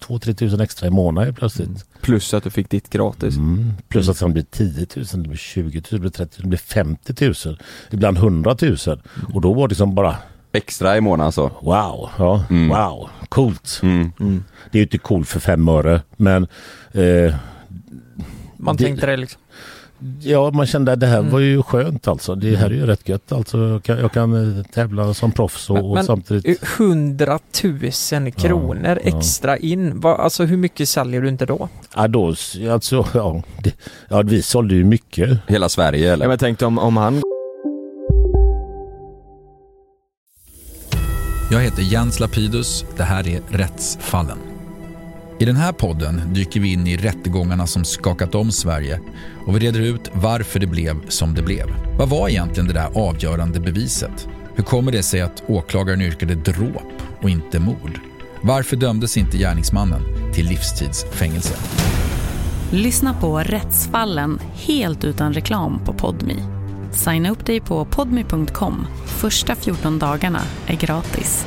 2-3 tusen extra i månaden plötsligt. Mm. Plus att du fick ditt gratis. Mm. Plus att sen blir 10 000, det blir 20 000, det blir 30 000, det blir 50 000. Ibland 100 000. Och då var det som bara Extra i månaden så. wow, ja, Mm. wow, coolt. Mm. Mm. Det är ju inte coolt för fem öre men eh, Man Det- tänkte det liksom. Ja man kände att det här Mm. var ju skönt alltså. Det här är ju rätt gött alltså. Jag kan, jag kan eh, tävla som proffs och, Men- och samtidigt 100 000 kronor ja. extra in. Va, alltså hur mycket säljer du inte då? Ja, då, alltså, ja, det, ja, vi sålde ju mycket. Hela Sverige Ja, eller? men jag tänkte om, om han Jag heter Jens Lapidus. Det här är Rättsfallen. I den här podden dyker vi in i rättegångarna som skakat om Sverige och vi reder ut varför det blev som det blev. Vad var egentligen det där avgörande beviset? Hur kommer det sig att åklagaren yrkade dråp och inte mord? Varför dömdes inte gärningsmannen till livstidsfängelse? Lyssna på Rättsfallen helt utan reklam på Podmi. Signa upp dig på podmi.com. Första 14 dagarna är gratis.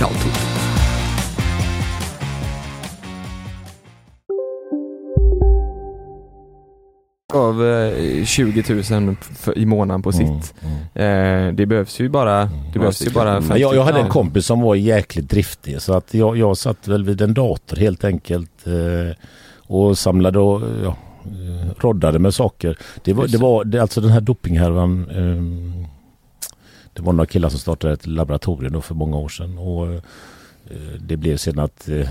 Ciao av eh, 20 000 för, i månaden på sitt. Eh, det behövs ju bara, det behövs ju bara 50 jag, jag hade en kompis som var jäkligt driftig så att jag, jag satt väl vid en dator helt enkelt eh, och samlade och ja, eh, roddade med saker. Det var, det var det, alltså den här dopinghärvan eh, Det var några killar som startade ett laboratorium då för många år sedan och eh, det blev sen att eh,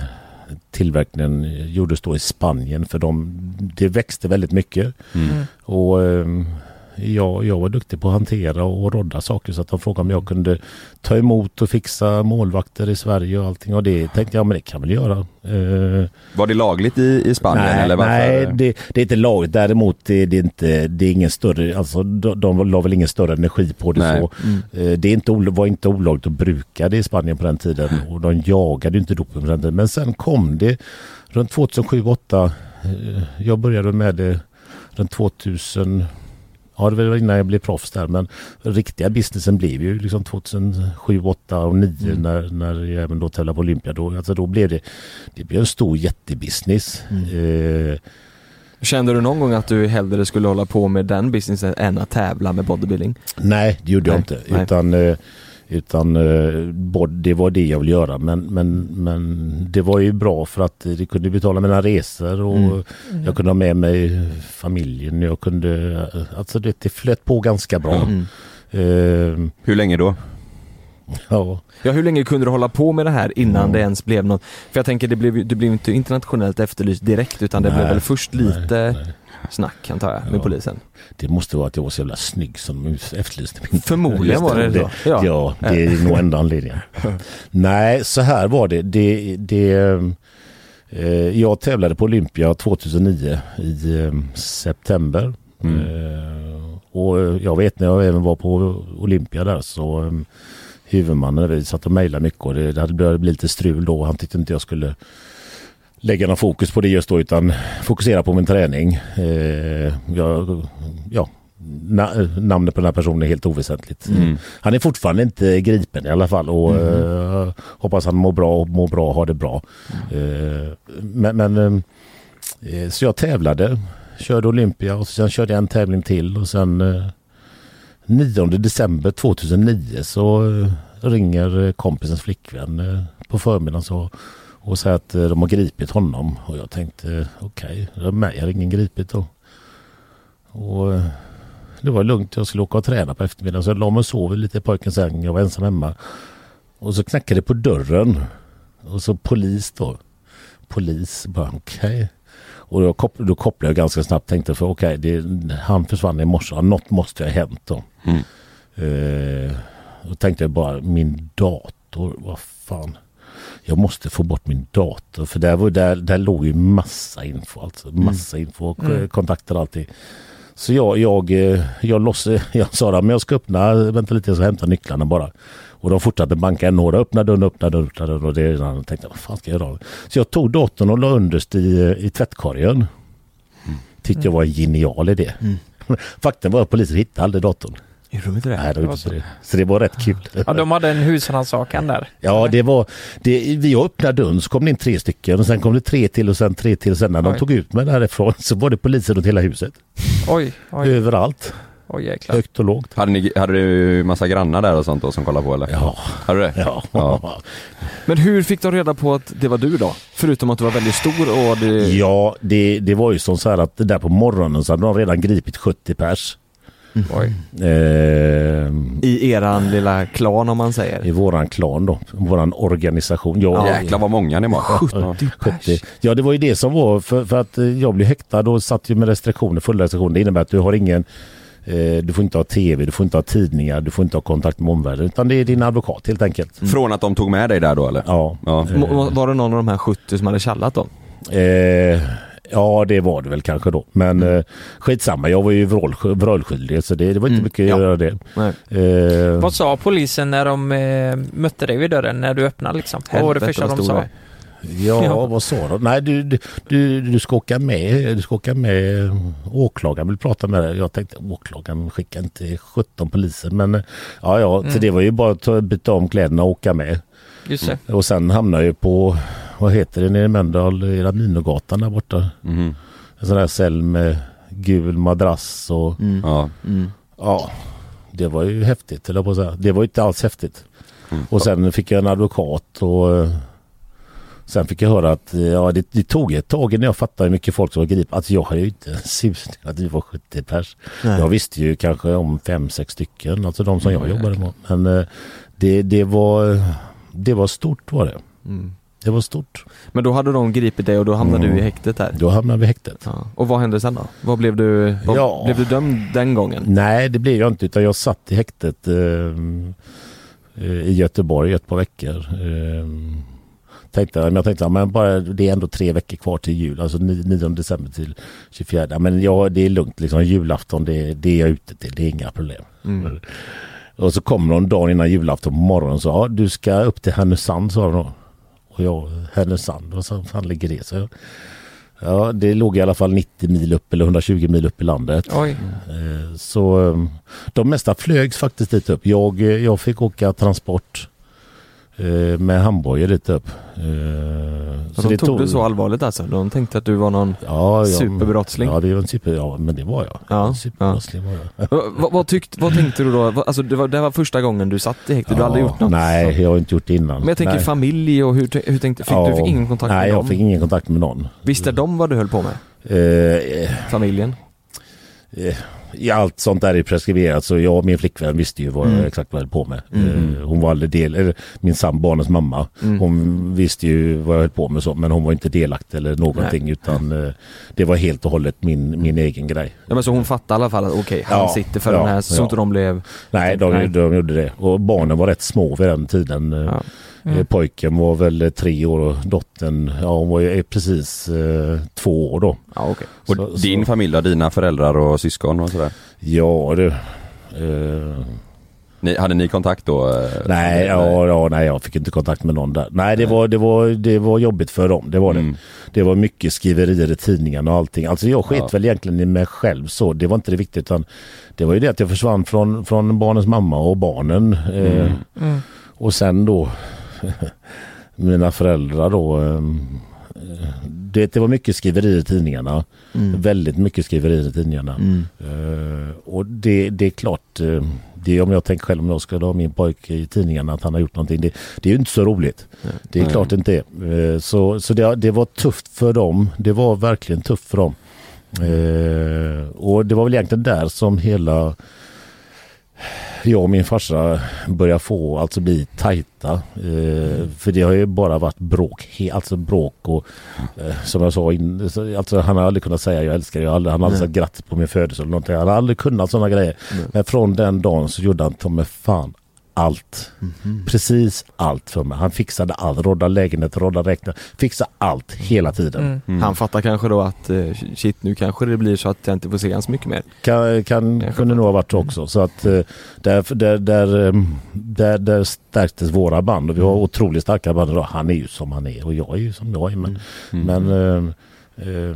tillverkningen gjordes då i Spanien för de, det växte väldigt mycket. Mm. Och ehm, jag, jag var duktig på att hantera och rodda saker så att de frågade om jag kunde ta emot och fixa målvakter i Sverige och allting och det tänkte jag men det kan väl göra. Eh, Var det lagligt i, i Spanien nej, eller varför? nej det, det är inte lagligt. Däremot det, det är inte, det är ingen större, alltså de, de la väl ingen större energi på det Nej. så. Mm. Eh, Det är inte, var inte olagligt att bruka det i Spanien på den tiden och de jagade inte doping på den tiden. Men sen kom det runt 2007-2008. Jag började med det runt 2000 Ja, det var innan jag blev proffs där. Men riktiga businessen blev ju liksom 2007, 2008 och 2009 Mm. när, när jag även då tävlade på Olympia. Då, alltså då blev det, det blev en stor jättebusiness. Mm. Eh, Kände du någon gång att du hellre skulle hålla på med den businessen än att tävla med bodybuilding? Nej, det gjorde jag Nej, inte. nej. Utan, eh, utan eh, det var det jag ville göra. Men, men, men det var ju bra för att det kunde betala mina resor och Mm. jag kunde ha med mig familjen. Jag kunde, alltså det, det flöt på ganska bra. Mm. Eh, Hur länge då? ja. Ja, hur länge kunde du hålla på med det här innan Mm. det ens blev något? För jag tänker, det blev, du blev inte internationellt efterlyst direkt utan det Nej, blev väl först lite nej. Snack antar jag, med Ja. polisen? Det måste vara att jag var så jävla snygg som de efterlyste min. Förmodligen var det det. Ja, Ja. det är nog enda anledningen. (laughs) Nej, så här var det. det, det eh, jag tävlade på Olympia 2009 i eh, september. Mm. Eh, och jag vet när jag även var på Olympia där så eh, huvudmannen, vi satt och mejlade mycket och det, det hade börjat bli lite strul då. Han tyckte inte jag skulle lägga någon fokus på det just då utan fokusera på min träning. Eh, jag, ja, na, namnet på den här personen är helt oväsentligt. Mm. Han är fortfarande inte gripen i alla fall och eh, hoppas han mår bra och mår bra och har det bra. Eh, men, men eh, så jag tävlade, körde Olympia och sen körde jag en tävling till och sen eh, 9 december 2009 så eh, ringer eh, kompisens flickvän eh, på förmiddagen så, och säger att eh, de har gripit honom. Och jag tänkte eh, okej, okay, mig har ingen gripit då. Och eh, det var lugnt, jag skulle åka och träna på eftermiddagen så jag la mig och sov lite i pojkens säng. Jag var ensam hemma. Och så knackade det på dörren. Och så polis då. Polis, bara okej. Och då, kopp, då kopplade jag ganska snabbt tänkte för okej, det- han försvann i morse. Något måste ha hänt då. Mm. Eh, då tänkte jag bara min dator, vad fan. Jag måste få bort min dator för där, var, där, där låg ju massa info. Alltså, massa info, Mm. kontakter och allting. Så jag, jag, eh, jag, loss, (laughs) jag sa att jag ska öppna, vänta lite jag ska hämta nycklarna bara. Och de fortsatte banka, några öppnade dörren, öppnade dörren, öppnade dörren och det jag tänkte vad fan ska jag göra? Så jag tog datorn och la underst i, i tvättkorgen. Tyckte jag var en genial idé. (laughs) Faktum var att polisen hittade aldrig datorn. Gjorde de inte det? Nej, det var inte det. Så det var rätt kul. Ja, de hade en husrannsakan där. Ja, det var... Det, vi öppnade dörren så kom det in tre stycken och sen kom det tre till och sen tre till. Och sen när de Oj. tog ut mig därifrån så var det poliser runt hela huset. Oj, oj, Överallt. oj jäklar. Högt och lågt. Hade, ni, hade du massa grannar där och sånt då som kollade på eller? Ja. Hade du det? Ja. Ja. Men hur fick de reda på att det var du då? Förutom att du var väldigt stor och det... Ja, det, det var ju som så här att det där på morgonen så hade de redan gripit 70 pers. Oj. Eh, I eran lilla klan om man säger. I våran klan då, våran organisation. Jag, Jäklar vad många ni var. Ja, 70. Ja det var ju det som var för, för att eh, jag blev häktad och satt ju med restriktioner, fulla restriktioner. Det innebär att du har ingen eh, du får inte ha tv, du får inte ha tidningar, du får inte ha kontakt med omvärlden utan det är din advokat helt enkelt. Från att de tog med dig där då eller? Ja. Ja. Var det någon av de här 70 som hade tjallat då? Eh, ja det var det väl kanske då. Men eh, skitsamma, jag var ju vrål- vrålskyldig så det, det var inte Mm, mycket att ja. göra det. Eh, Vad sa polisen när de eh, mötte dig vid dörren, när du öppnade liksom? Vad var det Helvete, första de sa? det. Ja, (laughs) Ja. vad sa de? Nej, du, du, du, du ska åka med. Du ska åka med. Åklagaren vill prata med dig. Jag tänkte åklagaren skickar inte 17 poliser. Men eh, ja, ja, så Mm. det var ju bara att ta- byta om kläderna och åka med. Just det. Och sen hamnade jag ju på, vad heter det nere i Mölndal, i Raminogatan där borta. Mhm. En sån där cell med gul madrass och Mm. Ja. Mm. ja, det var ju häftigt. Eller på att säga. Det var ju inte alls häftigt. Mm. Och sen fick jag en advokat och eh, sen fick jag höra att eh, ja, det, det tog ett tag innan jag fattade hur mycket folk som var gripna. Alltså jag hade ju inte en (laughs) susning att vi var 70 pers. Nej. Jag visste ju kanske om fem sex stycken, alltså de som jag Mm, jobbade med. Men eh, det, det, var, det var stort var det. Mm. Det var stort. Men då hade de gripit dig och då hamnade Mm. du i häktet där? Då hamnade vi i häktet. Ja. Och vad hände sen då? Vad blev du, vad, Ja. blev du dömd den gången? Nej, det blev jag inte utan jag satt i häktet eh, eh, i Göteborg ett par veckor. Eh, tänkte, men jag tänkte, men bara, det är ändå tre veckor kvar till jul, alltså 9 december till 24. Ja, Men ja, det är lugnt, liksom, julafton det, det är jag ute till, det är inga problem. Mm. Och så kommer de dagen innan julafton på morgonen och sa, ja, du ska upp till Härnösand sa de då. Och jag, Härnösand, vad fan ligger det? Så Ja, det låg i alla fall 90 mil upp eller 120 mil upp i landet. Oj. Eh, Så eh, de mesta flögs faktiskt dit upp. Jag, eh, jag fick åka transport med handbojor dit upp. Eh, Så de tog det så allvarligt alltså? De tänkte att du var någon ja, ja, superbrottsling? Ja, det var en super, ja, men det var jag. Ja, superbrottsling var jag. vad, vad, tyckte, vad tänkte du då? Alltså det var, det var första gången du satt i häktet, du har aldrig Ja, gjort något? Nej, jag har inte gjort det innan. Men jag tänker nej. familj och hur, hur tänkte, fick du fick ingen kontakt nej, med jag dem? fick ingen kontakt med någon. Visste de vad du höll på med? Eh, Familjen? eh, ja, allt sånt där är preskriberat så jag och min flickvän visste ju vad Mm. jag exakt vad jag höll på med. Mm. Eh, hon var aldrig del, eller min sam, barnens mamma, Mm. hon visste ju vad jag höll på med så, men hon var inte delaktig eller någonting Nej. utan eh, det var helt och hållet min, min egen grej. Ja men så hon fattade i alla fall att okej, han Ja, sitter för ja, den här, så ja. inte de blev... Nej, de, Nej. de gjorde det. Och barnen var rätt små vid den tiden. Eh, Mm. eh, Pojken var väl eh, tre år och dottern, ja hon var ju precis eh, två år då. Ja, okay. Och Så- din familj då? Dina föräldrar och syskon och sådär? Ja du. Eh, Ni, hade ni kontakt då? eh, nej, ja, ja, nej, jag fick inte kontakt med någon där. Nej, det, Var, det, var, det var jobbigt för dem. Det var det. Mm. Det var mycket skriverier i tidningarna och allting. Alltså jag sket Ja. väl egentligen i mig själv så. Det var inte det viktiga utan det var ju det att jag försvann från, från barnens mamma och barnen. Eh, Mm. Mm. Och sen då (laughs) mina föräldrar då. eh, Det, det var mycket skriverier i tidningarna. Mm. Väldigt mycket skriverier i tidningarna. Mm. Eh, och det, det är klart, eh, det är om jag tänker själv om jag skulle ha min pojke i tidningarna att han har gjort någonting. Det, det är ju inte så roligt. Det är Nej. klart det inte är. Eh, så så det, det var tufft för dem. Det var verkligen tufft för dem. Eh, och det var väl egentligen där som hela jag och min farsa börjar få, alltså bli tajta. Eh, för det har ju bara varit bråk, alltså bråk och eh, som jag sa in, så- alltså han har aldrig kunnat säga jag älskar dig, han har aldrig Nej. sagt grattis på min födelse eller någonting. Han har aldrig kunnat sådana grejer. Men från den dagen så gjorde han ta mig fan allt. Precis allt för mig. Han fixade allt. Rodda lägenhet, rodda räkna. Fixa allt hela tiden. Mm. Han fattar kanske då att eh, shit nu kanske det blir så att jag inte får se hans mycket mer. Kan, kan, kunde nog ha varit så också. Så att eh, där, där, där, eh, där, där stärktes våra band och vi har otroligt starka band idag. Han är ju som han är och jag är ju som jag är. Men, men eh, eh,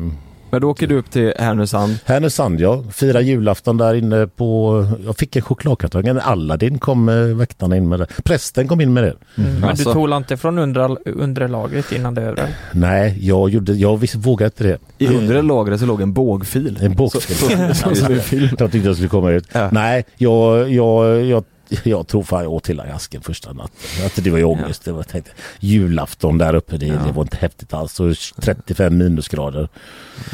Men då åker du upp till Härnösand. Härnösand ja, fira julafton där inne på, jag fick en chokladkartong, en Aladdin kom eh, väktarna in med det. Prästen kom in med det. Mm. Men Alltså. du tog inte från undre, undre lagret innan det övre? Nej, jag, gjorde, jag visst, vågade inte det. I undre lagret så låg en bågfil. En bågfil. Så, så, så, så, så, Jag tyckte jag skulle komma ut. Ja. Nej, jag, jag, jag, (laughs) jag tror fan jag åt hela asken första natten. Alltså det var ju ångest. Det var, tänkte, julafton där uppe, det, det var inte häftigt alls. Och 35 minusgrader.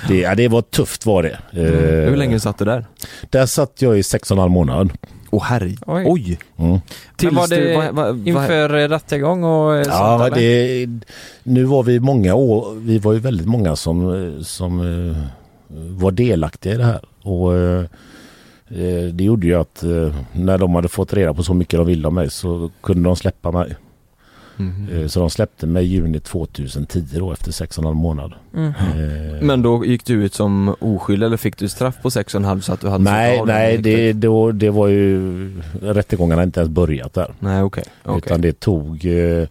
Det, ja, det var tufft var det. Mm. Hur länge satt du där? Där satt jag i sex och en halv månad. Åh herre, Oj. oj! Mm. Men var det inför eh, rättegång och eh, Ja, sånt eller? det, nu var vi många år, vi var ju väldigt många som, eh, som eh, var delaktiga i det här. Och eh, eh, det gjorde ju att eh, när de hade fått reda på så mycket de ville om mig så kunde de släppa mig. Eh, Så de släppte mig i juni 2010 då efter sex och en halv månad. Mm. Eh, Men då gick du ut som oskyldig eller fick du straff på sex och en halv så att du hade nej, nej det, då, det var ju rättegångarna inte ens börjat där. Nej okej, okej. Utan det tog eh,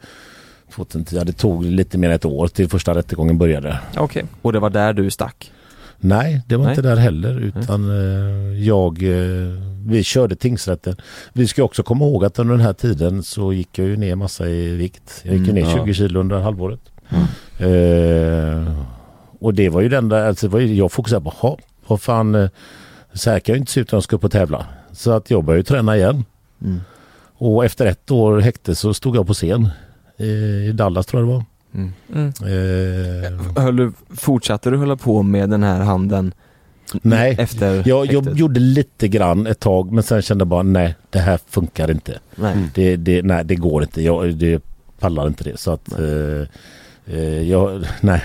2010, ja, det tog lite mer än ett år till första rättegången började. Okej. Och det var där du stack? Nej, det var Nej. inte där heller utan eh, jag, eh, vi körde tingsrätten. Vi ska också komma ihåg att under den här tiden så gick jag ju ner massa i vikt. Jag gick Mm, ner ja. 20 kilo under halvåret. Eh, och det var ju den där, alltså var ju, jag fokuserade på, "Ha, vad fan, eh, så här kan jag inte se ut när jag ska upp och tävla. Så att jag började ju träna igen. Mm. Och efter ett år häkte så stod jag på scen i Dallas tror jag det var. Mm. Mm. Eh, Höll du, fortsatte du hålla på med den här handeln Nej, efter Jag, jag gjorde lite grann ett tag men sen kände jag bara nej det här funkar inte. Nej. Det, det, nej, det går inte. Jag det pallar inte det. Så att eh, eh, jag, nej.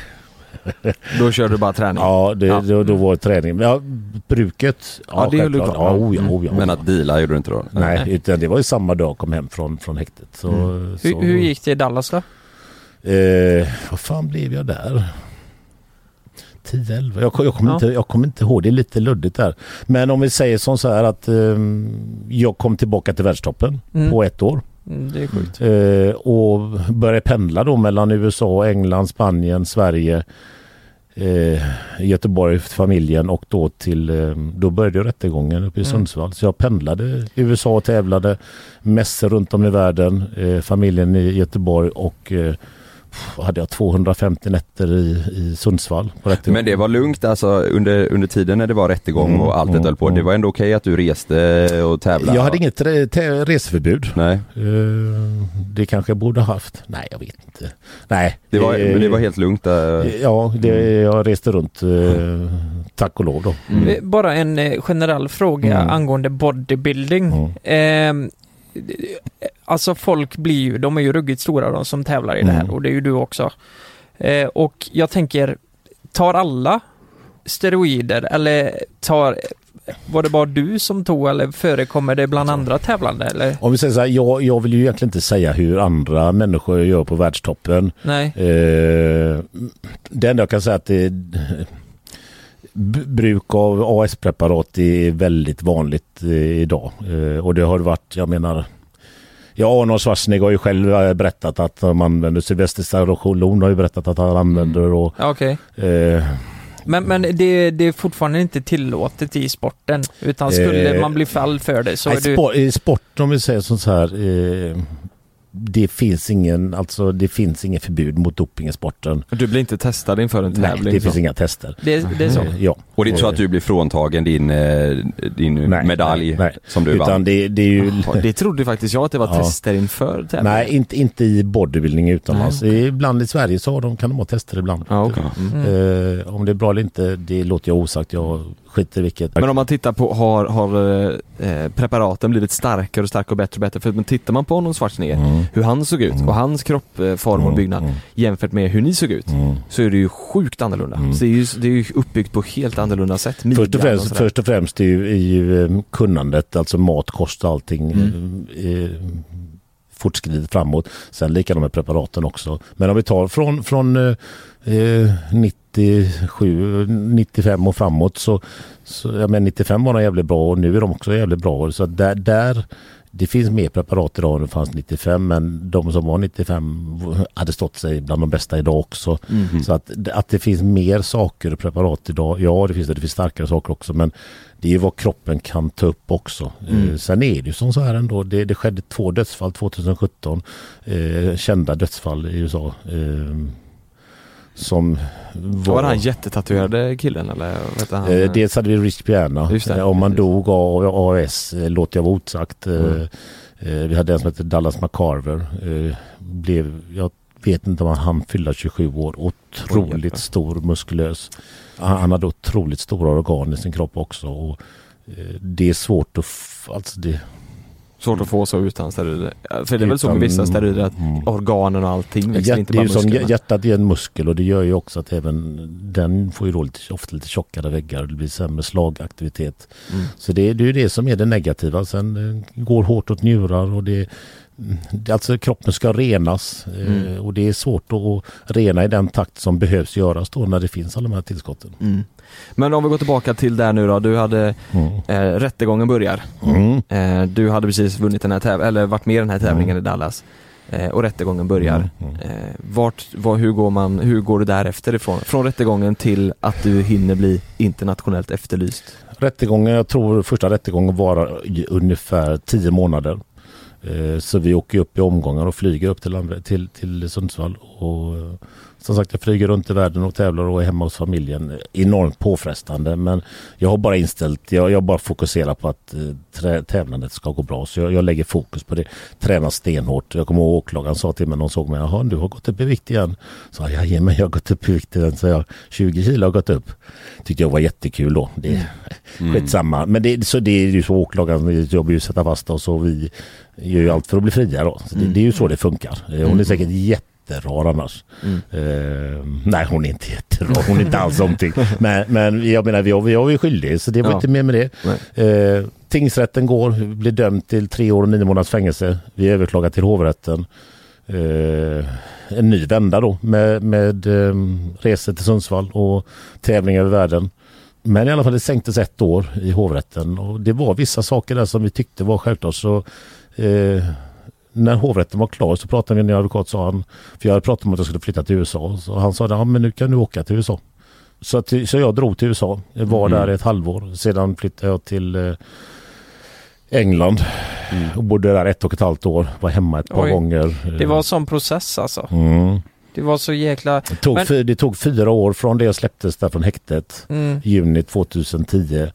(laughs) Då kör du bara träning? Ja, det, Ja. Då, då var det träning. Men ja, bruket. Ja, det höll du kvar. Ja, oh, ja, Mm. oh, ja. Men att deala gjorde du inte då? Nej, utan det var ju samma dag jag kom hem från, från häktet. Så, Mm. så, Hur, hur gick det i Dallas då? Eh, vad fan blev jag där? 10, 11. Jag, jag, kommer Ja. inte, jag kommer inte ihåg, det är lite luddigt där. Men om vi säger som så här att ehm, jag kom tillbaka till världstoppen Mm. på ett år. Mm, det är sjukt. Eh, och började pendla då mellan USA, England, Spanien, Sverige. eh, Göteborg, familjen och då till, eh, då började rättegången uppe i Mm. Sundsvall. Så jag pendlade i USA och tävlade, mässor runt om i världen, eh, familjen i Göteborg och eh, hade jag 250 nätter i, i Sundsvall på rättegång. Men det var lugnt alltså under, under tiden när det var rättegång Mm, och allt det mm, höll på. Det mm. var ändå okej att du reste och tävlade? Jag hade inget re- te- reseförbud. Nej. Eh, det kanske jag borde ha haft. Nej, jag vet inte. Nej. Det var, eh, men det var helt lugnt? eh. Ja, det, jag reste runt eh, tack och lov då. Eh, Bara en generell fråga Mm. angående bodybuilding. Alltså folk blir ju, de är ju ruggigt stora de som tävlar i det här Mm. och det är ju du också. Eh, och jag tänker, tar alla steroider eller tar, var det bara du som tog eller förekommer det bland andra tävlande eller? Om vi säger så här, jag, jag vill ju egentligen inte säga hur andra människor gör på världstoppen. Nej. Eh, det enda jag kan säga att det, bruk av AS-preparat är väldigt vanligt eh, idag. Eh, och det har varit, jag menar, Ja, Arnold Schwarzenegger har ju själv eh, berättat att man använder, Sylvester Stallone har ju berättat att han använder och Okej. eh, Men, men det, det är fortfarande inte tillåtet i sporten utan skulle Eh, man bli fall för det så Nej, är du... sport, I sport om vi säger så här. Eh, det finns ingen, alltså det finns ingen förbud mot doping i sporten. Du blir inte testad inför en Nej, tävling? det finns så. inga tester. Det, det är så? Eh, Ja. Och det är inte så att du blir fråntagen din, eh, din Nej, medalj nej, nej. som du Utan vann? det, det är ju... Det trodde faktiskt jag att det var Ja. tester inför tävlingen. Nej, inte, inte i bodybuilding utomlands. Ibland i Sverige så har de, kan de ha tester ibland. Ja, okej. Mm. Eh, om det är bra eller inte, det låter jag osagt. Jag skiter i vilket. Men om man tittar på, har, har eh, preparaten blivit starkare och starkare och bättre och bättre? För men tittar man på honom Schwarzenegger, Mm. Hur han såg ut och hans kroppform och byggnad jämfört med hur ni såg ut, Mm. så är det ju sjukt annorlunda. Så det är ju, det är ju uppbyggt på helt annorlunda sätt. Först och, främst, sådär. först och främst är ju, är ju eh, kunnandet, alltså mat, kost och allting Mm. eh, eh, fortskridet framåt. Sen likadant med preparaten också. Men om vi tar från, från eh, eh, 97, 95 och framåt så, så ja, men 95 var de jävligt bra och nu är de också jävligt bra. Så där, där det finns mer preparat idag än det fanns 95 men de som var 95 hade stått sig bland de bästa idag också. Mhm. Så att, att det finns mer saker och preparat idag, ja det finns det, det finns starkare saker också men det är ju vad kroppen kan ta upp också. Mm. Eh, sen är det ju som så här ändå, det, det skedde två dödsfall 2017, eh, kända dödsfall i USA. Eh, som Var det han jättetatuerade killen eller? Vet han, Eh, dels hade vi Rich Piana. Eh, Om man precis. dog av AS eh, låter jag vara osagt. Eh, Mm. Vi hade en som hette Dallas McCarver. Blev, jag vet inte om han hann fylla 27 år. Otroligt jävlar. stor, muskulös. Han han hade otroligt stora organ i sin kropp också. Och det är svårt att... Alltså det, Svårt att få så utan steroider. För det är väl så med vissa steroider att Mm. organen och allting växer Hjärt, inte det är bara ju som hjärtat är en muskel och det gör ju också att även den får ju då lite, ofta lite tjockare väggar. Det blir sämre slagaktivitet. Mm. Så det, det är ju det som är det negativa. Sen eh, går hårt åt njurar och det, det alltså kroppen ska renas eh, Mm. och det är svårt att rena i den takt som behövs göras då när det finns alla de här tillskotten. Mm. Men om vi går tillbaka till där nu då, du hade, Mm. eh, rättegången börjar. Mm. Eh, du hade precis vunnit den här tävlingen, eller varit med i den här tävlingen i Dallas. Eh, och rättegången börjar. Mm. Eh, vart, vad, hur, går man, hur går du därefter ifrån? Från rättegången till att du hinner bli internationellt efterlyst? Rättegången, jag tror första rättegången varar i ungefär tio månader. Eh, Så vi åker upp i omgångar och flyger upp till, till, till Sundsvall. Och som sagt jag flyger runt i världen och tävlar och är hemma hos familjen. Enormt påfrestande men jag har bara inställt, jag, jag bara fokuserar på att eh, trä, tävlandet ska gå bra. Så jag, jag lägger fokus på det. Tränar stenhårt. Jag kommer ihåg åklagaren sa till mig de såg mig, jaha du har gått upp i vikt igen. Så jag, jajamän jag har gått upp i vikt igen. Så jag, 20 kilo har gått upp. Tyckte jag var jättekul då. Det, Mm. Skitsamma. Men det, så det är ju så åklagaren jobbar ju sätta fast oss och vi gör ju allt för att bli fria då. Det, det är ju så det funkar. Eh, Hon är säkert jätterar annars. Eh, nej hon är inte jätterar, hon är inte alls någonting. (laughs) Men, men jag menar vi har, ju skyldig så det var Ja. inte mer med det. Eh, tingsrätten går, blir dömd till tre år och nio månaders fängelse. Vi överklagar till hovrätten. Eh, en ny vända då med, med eh, resor till Sundsvall och tävlingar över världen. Men i alla fall det sänktes ett år i hovrätten och det var vissa saker där som vi tyckte var självklart. Så, eh, när hovrätten var klar så pratade vi med en advokat sa han, för jag hade pratat om att jag skulle flytta till USA. Så han sa ja men nu kan du åka till USA. Så, att, så jag drog till USA. Jag var Mm. där ett halvår. Sedan flyttade jag till eh, England och bodde där ett och ett halvt år. Var hemma ett par Oj. gånger. Det var en sån process alltså. Mm. Det var så jäkla... Det, tog, Men- det tog fyra år från det jag släpptes där från häktet. Mm. Juni 2010 eh,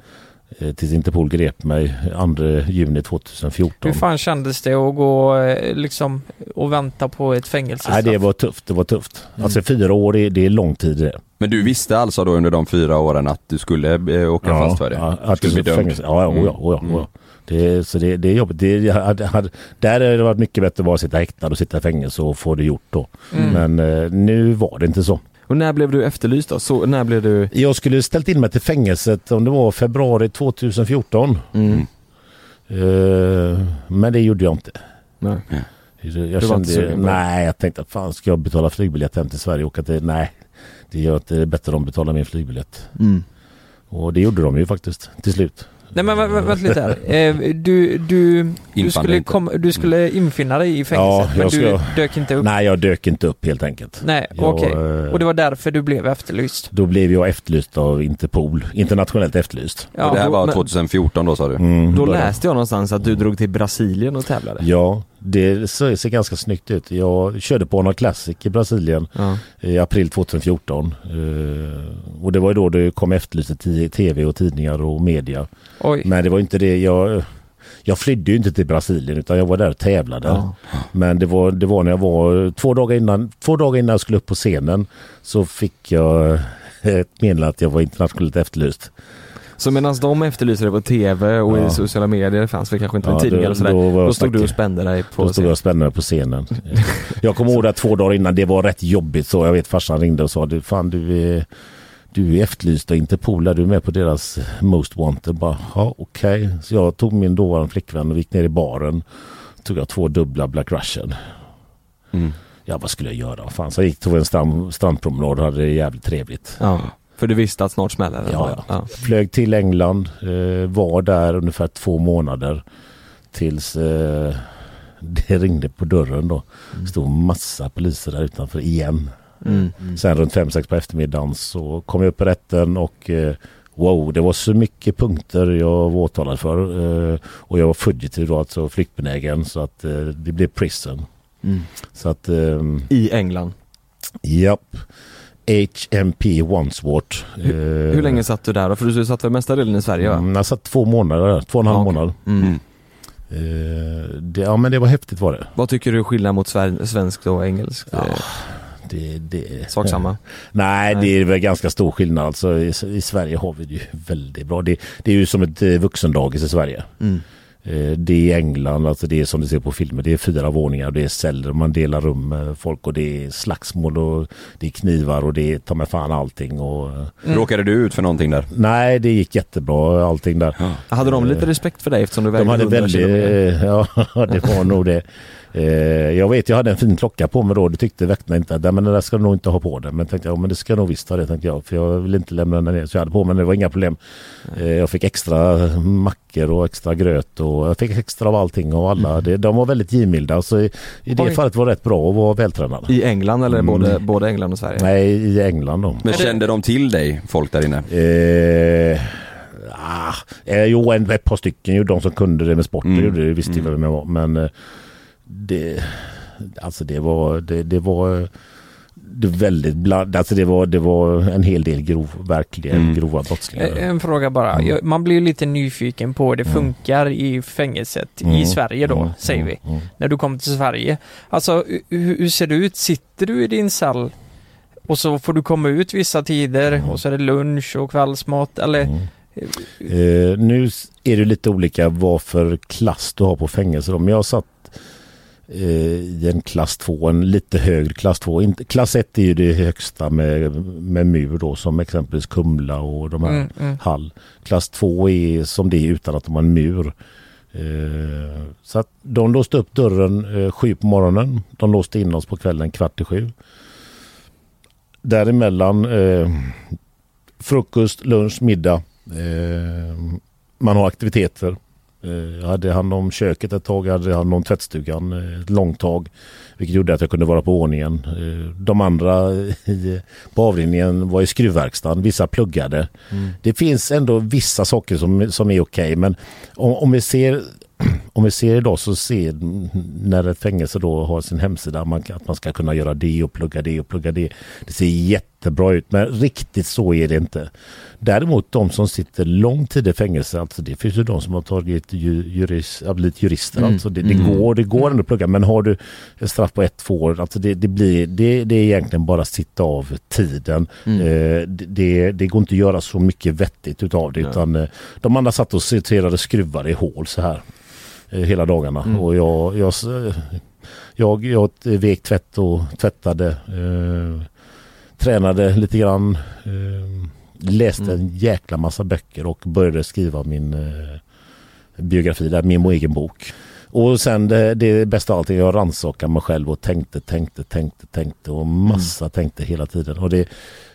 tills Interpol grep mig 2 juni 2014. Hur fan kändes det att gå eh, liksom och vänta på ett fängelsestraff? Nej, det var tufft. Det var tufft. Alltså fyra år, är, det är lång tid det. Men du visste alltså då under de fyra åren att du skulle eh, åka fast för det? Ja, Du att skulle det bli dömd? fängelse. Ja, ja, Mm. ja, ja, ja. Det, så det, det är jobbigt. Det, jag hade, hade, där hade det varit mycket bättre att bara sitta häktad och sitta i fängelse och få det gjort då. Mm. Men eh, nu var det inte så. Och när blev du efterlyst då? Så, när blev du... Jag skulle ställt in mig till fängelset om det var februari 2014. Mm. Eh, men det gjorde jag inte. Nej. Jag Du kände, nej jag tänkte att fan ska jag betala flygbiljett hem till Sverige och åka till, nej. Det gör inte det är bättre om de betalar min flygbiljett. Mm. Och det gjorde de ju faktiskt till slut. Nej men vä- vä- vänta lite här. (laughs) Eh, du, du, du, skulle, kom, du skulle infinna dig i fängelset men jag du ska- dök inte upp? Nej jag dök inte upp helt enkelt. Nej, okej. eh, Och det var därför du blev efterlyst? Då blev jag efterlyst av Interpol. Internationellt efterlyst. Ja, och det här var men- 2014 då sa du? Mm, Då läste jag någonstans att du drog till Brasilien och tävlade. Ja, det ser ser ganska snyggt ut. Jag körde på Honda Classic i Brasilien Ja. i april 2014. Eh, och det var ju då det kom efterlyst i tv och tidningar och media. Oj. Men det var inte det jag... Jag flydde ju inte till Brasilien utan jag var där och tävlade. Ja. Men det var, det var när jag var två dagar innan, två dagar innan jag skulle upp på scenen så fick jag ett meddelande att jag var internationellt efterlyst. Så medan de efterlyste dig på TV och Ja. i sociala medier, det fanns väl kanske inte Ja, tidningar och sådär. då Då, stod du och spände dig på Då stod jag och spände mig på scenen. (laughs) jag kommer ihåg att två dagar innan, det var rätt jobbigt så. Jag vet farsan ringde och sa, du, fan du är, du är efterlyst av Interpol, är du med på deras Most Wanted? Bara, ja okej. Så jag tog min dåvarande flickvän och gick ner i baren. Tog jag två dubbla Black Russian. Mm. Ja vad skulle jag göra? Fan, så jag gick tog en strand, strandpromenad och hade det jävligt trevligt. Ja. För du visste att snart smäller det? Ja, ja. Flög till England, eh, var där ungefär två månader tills eh, det ringde på dörren då. Det stod massa poliser där utanför igen. Mm. Sen runt fem sex på eftermiddagen så kom jag upp i rätten och eh, wow, det var så mycket punkter jag var åtalad för. Eh, och jag var fugitiv då, alltså flyktbenägen så att eh, det blev prison. Mm. Så att... ehm, I England? Japp. HMP Wandsworth. Hur, hur länge satt du där då? För du satt väl mesta delen i Sverige va? Mm, jag satt två månader två och en halv Ja, okej. månad. Mm. Eh, det, ja men det var häftigt var det. Vad tycker du är skillnad mot svenskt och engelskt? Ja, det, det... Sak samma? Nej, Nej. det är väl ganska stor skillnad. Alltså, i, I Sverige har vi det ju väldigt bra. Det, det är ju som ett eh, vuxendagis i Sverige. Mm. Eh, Det är i England, alltså det är som du ser på filmer. Det är fyra våningar, det är celler, man delar rum med folk och det är slagsmål och det är knivar och det är ta mig fan allting. Och, eh, Råkade du ut för någonting där? Nej, det gick jättebra allting där. Hade de lite respekt för dig eftersom du De vägde hade 100 väldigt, (laughs) ja det var nog det. Eh, jag vet jag hade en fin klocka på mig då. Det tyckte väktarna inte. att, "Nej, Men den där ska du nog inte ha på dig. Men tänkte jag, ja, men det ska jag nog visst ha det tänkte jag. För jag vill inte lämna den ner. Så jag hade på mig den. Det var inga problem. Eh, jag fick extra mackor och extra gröt och jag fick extra av allting och alla. Det, de var väldigt givmilda. Så i, i det Oj. fallet var det rätt bra att vara vältränad. I England eller Mm. både, både England och Sverige? Nej, i England då. Men kände de till dig, folk där inne? Eh, ah, eh, jo, en, ett par stycken ju. De som kunde det med sporten Mm. gjorde det. Visste ju Mm. vem jag var. Men eh, det, alltså det var, det, det var det väldigt bland, alltså det var, det var en hel del grov, verkligen Mm. grova brottslingar. Eh, En fråga bara. Mm. Jag- Man blir ju lite nyfiken på hur det Mm. funkar i fängelset Mm. i Sverige då, Mm. säger Mm. vi. Mm. När du kommer till Sverige. Alltså, hur, hur ser det ut? Sitter du i din cell och så får du komma ut vissa tider och så är det lunch och kvällsmat eller? Mm. Eh, nu är det lite olika vad för klass du har på fängelse. Om jag satt i en klass 2, en lite högre klass 2. Inte, klass 1 är ju det högsta med, med mur då som exempelvis Kumla och de här Mm, mm. Hall. Klass 2 är som det är utan att de har en mur. Eh, så att de låste upp dörren eh, sju på morgonen. De låste in oss på kvällen kvart i sju. Däremellan eh, frukost, lunch, middag. Eh, man har aktiviteter. Eh, Jag hade hand om köket ett tag, jag hade hand om tvättstugan eh, ett långt tag. Vilket gjorde att jag kunde vara på ordningen. Eh, De andra i, på avdelningen var i skruvverkstaden, vissa pluggade. Mm. Det finns ändå vissa saker som, som är okej men om, om vi ser (clears throat) om vi ser idag så ser när ett fängelse då har sin hemsida man, att man ska kunna göra det och plugga det och plugga det. Det ser jättebra ut men riktigt så är det inte. Däremot de som sitter lång tid i fängelse, alltså det finns ju de som har tagit ju, juris, har blivit jurister. Mm. Alltså det, det Mm. går, det går ändå att plugga men har du ett straff på ett, två år, alltså det, det, blir, det, det är egentligen bara att sitta av tiden. Mm. Eh, det, det, går inte att göra så mycket vettigt utav det Nej. utan eh, de andra satt och sorterade skruvar i hål så här eh, hela dagarna. Mm. Och jag, jag, jag, jag vek tvätt och tvättade. Eh, tränade lite grann. Eh, läste Mm. en jäkla massa böcker och började skriva min eh, biografi, där, min egen bok. Och sen det, det bästa av allt, jag rannsakade mig själv och tänkte, tänkte, tänkte, tänkte och massa tänkte hela tiden. Och det,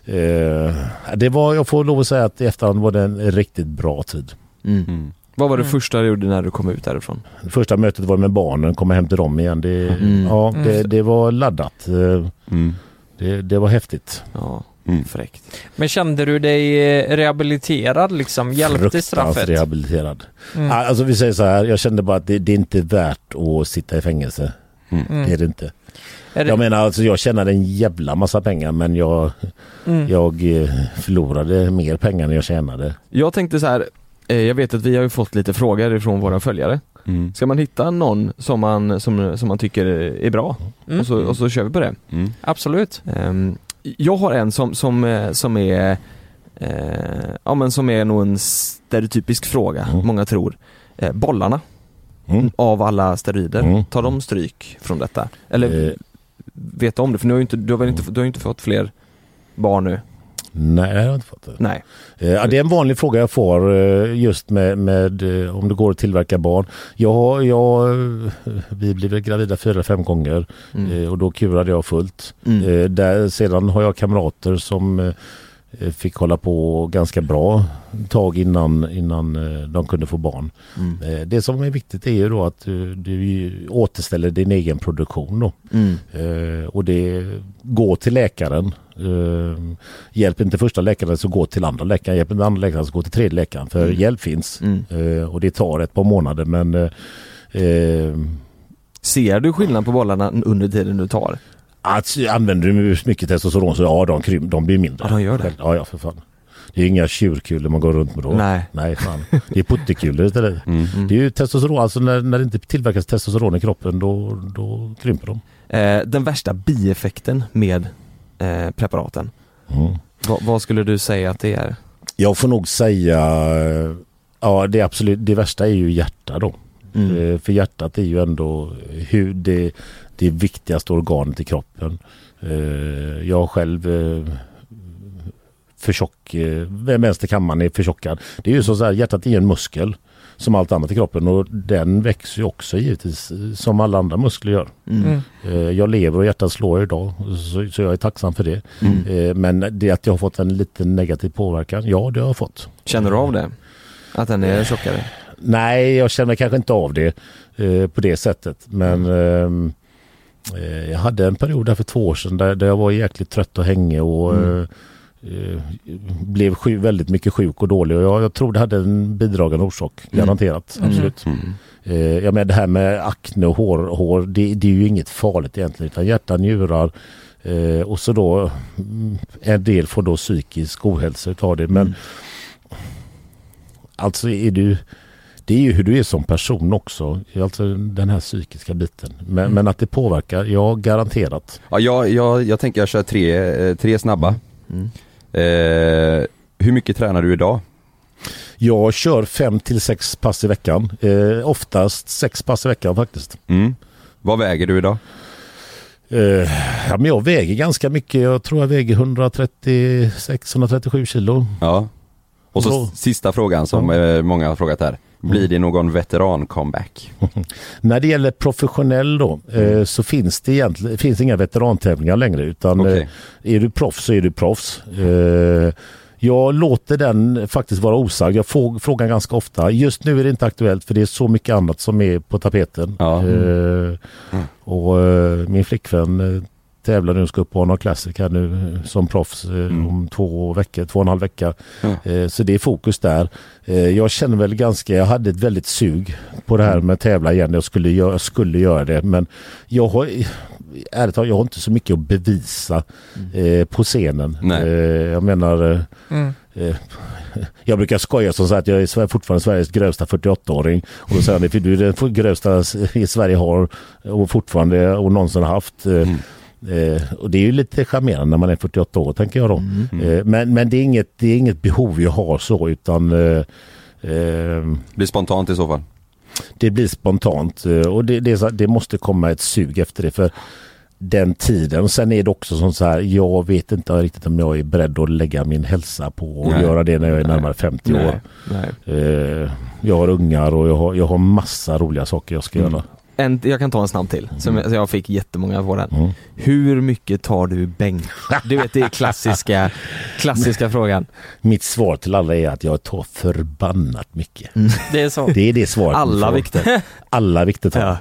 eh, det var, jag får lov att säga att i efterhand var det en riktigt bra tid. Mm. Vad var det Mm. första du gjorde när du kom ut därifrån? Första mötet var med barnen, komma hem till dem igen. Det, Mm. ja, det, Mm. det var laddat. Det, det var häftigt. Ja, Mm. fräckt. Men kände du dig eh, rehabiliterad liksom? Hjälpte straffet? rehabiliterad. Mm. Ah, Alltså vi säger så här, jag kände bara att det, det är inte värt att sitta i fängelse. Mm. Det är det inte. Är det- Jag menar alltså jag tjänade en jävla massa pengar men jag, Mm. jag eh, förlorade mer pengar än jag tjänade. Jag tänkte så här, eh, jag vet att vi har ju fått lite frågor ifrån våra följare. Mm. Ska man hitta någon som man, som, som man tycker är bra Mm. och, så, och så kör vi på det. Absolut. Ehm, jag har en som, som, eh, som är eh, Ja men som är nog en stereotypisk fråga, många tror. Eh, bollarna Mm. av alla steroider, Mm. tar de stryk från detta? Eller Eh. vet du om det? För nu har ju inte, du har väl inte, du har ju inte fått fler barn nu? Nej, jag har inte fått det. Nej. Eh, det är en vanlig fråga jag får eh, just med, med eh, om det går att tillverka barn. Jag, jag, eh, vi blev gravida fyra, fem gånger Mm. och då kurade jag fullt. Mm. Där, sedan har jag kamrater som fick hålla på ganska bra tag innan, innan eh, de kunde få barn. Mm. Eh, Det som är viktigt är ju då att eh, du återställer din egen produktion då. Mm. Eh, och det gå till läkaren. Eh, hjälp inte första läkaren så gå till andra läkaren. Hjälp inte andra läkaren så gå till tredje läkaren. För Mm. hjälp finns. Mm. Eh, och det tar ett par månader men eh, eh, Ser du skillnad på bollarna under tiden du tar? Att, använder du mycket testosteron så ja de, krym, de blir mindre. Ja, de gör det. Ja, ja för fan. Det är inga tjurkulor man går runt med då. Nej. Nej fan. Det är puttekulor istället. Mm. Det är ju testosteron, alltså när, när det inte tillverkas testosteron i kroppen då, då krymper de. Eh, den värsta bieffekten med eh, preparaten, Mm. vad, vad skulle du säga att det är? Jag får nog säga, ja det absolut, det värsta är ju hjärta då. Mm. Eh, För hjärtat är ju ändå hur det, det viktigaste organet i kroppen. Eh, Jag själv eh, för tjock, eh, vänsterkammaren är förtjockad. Det är ju så, här, hjärtat är en muskel som allt annat i kroppen och den växer ju också givetvis som alla andra muskler gör. Mm. Eh, Jag lever och hjärtat slår idag så, så jag är tacksam för det. Mm. Men det att jag har fått en liten negativ påverkan, ja det har jag fått. Känner du av det? Att den är tjockare? Nej, jag känner kanske inte av det på det sättet. Men eh, jag hade en period där för två år sedan där, där jag var jäkligt trött och hängig och Mm. eh, eh, blev sjuk, väldigt mycket sjuk och dålig. Och jag, jag tror det hade en bidragande orsak, Mm. garanterat. Mm. Absolut. Mm. Eh, jag menar det här med akne och hår, hår det, det är ju inget farligt egentligen. Utan hjärta, njurar eh, och så då mm, en del får då psykisk ohälsa utav det. Men Mm. alltså är du det är ju hur du är som person också. Alltså den här psykiska biten. Men, Mm. men att det påverkar, ja garanterat. Ja, jag, jag, jag tänker jag kör tre, eh, tre snabba. Mm. Eh, hur mycket tränar du idag? Jag kör fem till sex pass i veckan. Eh, oftast sex pass i veckan faktiskt. Mm. Vad väger du idag? Eh, ja, men jag väger ganska mycket. Jag tror jag väger 136-137 kilo. Ja. Och så Så- sista frågan som eh, många har frågat här. Blir det någon veteran-comeback? (laughs) När det gäller professionell då eh, så finns det egentligen finns inga veterantävlingar längre utan Okej. eh, är du proffs så är du proffs. Eh, Jag låter den faktiskt vara osagd. Jag får frågan ganska ofta. Just nu är det inte aktuellt för det är så mycket annat som är på tapeten. Eh, och eh, min flickvän eh, tävlar nu ska upp på Arnold Classic här nu eh, som proffs eh, om två veckor, två och en halv vecka. Eh, så det är fokus där. Eh, jag känner väl ganska, jag hade ett väldigt sug på det här med att tävla igen. Jag skulle, göra, jag skulle göra det men jag har ärligt talat, jag har inte så mycket att bevisa eh, på scenen. Eh, jag menar eh, Mm. (laughs) Jag brukar skoja som så att jag är fortfarande Sveriges grövsta 48-åring. Och då säger han, du är den grövsta i Sverige har och fortfarande och någonsin haft. Eh, Eh, och det är ju lite charmerande när man är 48 år tänker jag då. Eh, men men det, är inget, det är inget behov jag har så utan eh, eh, Det blir spontant i så fall. det blir spontant eh, och det, det, det måste komma ett sug efter det för den tiden. Och sen är det också som så här, jag vet inte riktigt om jag är beredd att lägga min hälsa på att Nej. göra det när jag är närmare 50 Nej. år. Nej. Eh, jag har ungar och jag har, jag har massa roliga saker jag ska Mm. göra. En, jag kan ta en snabb till, som jag, jag fick jättemånga på den. Mm. Hur mycket tar du bänk? (laughs) Du vet det är klassiska, klassiska frågan. Mitt svar till alla är att jag tar förbannat mycket. Det är så. Det är det svaret. Alla vikter. Alla vikter tar jag.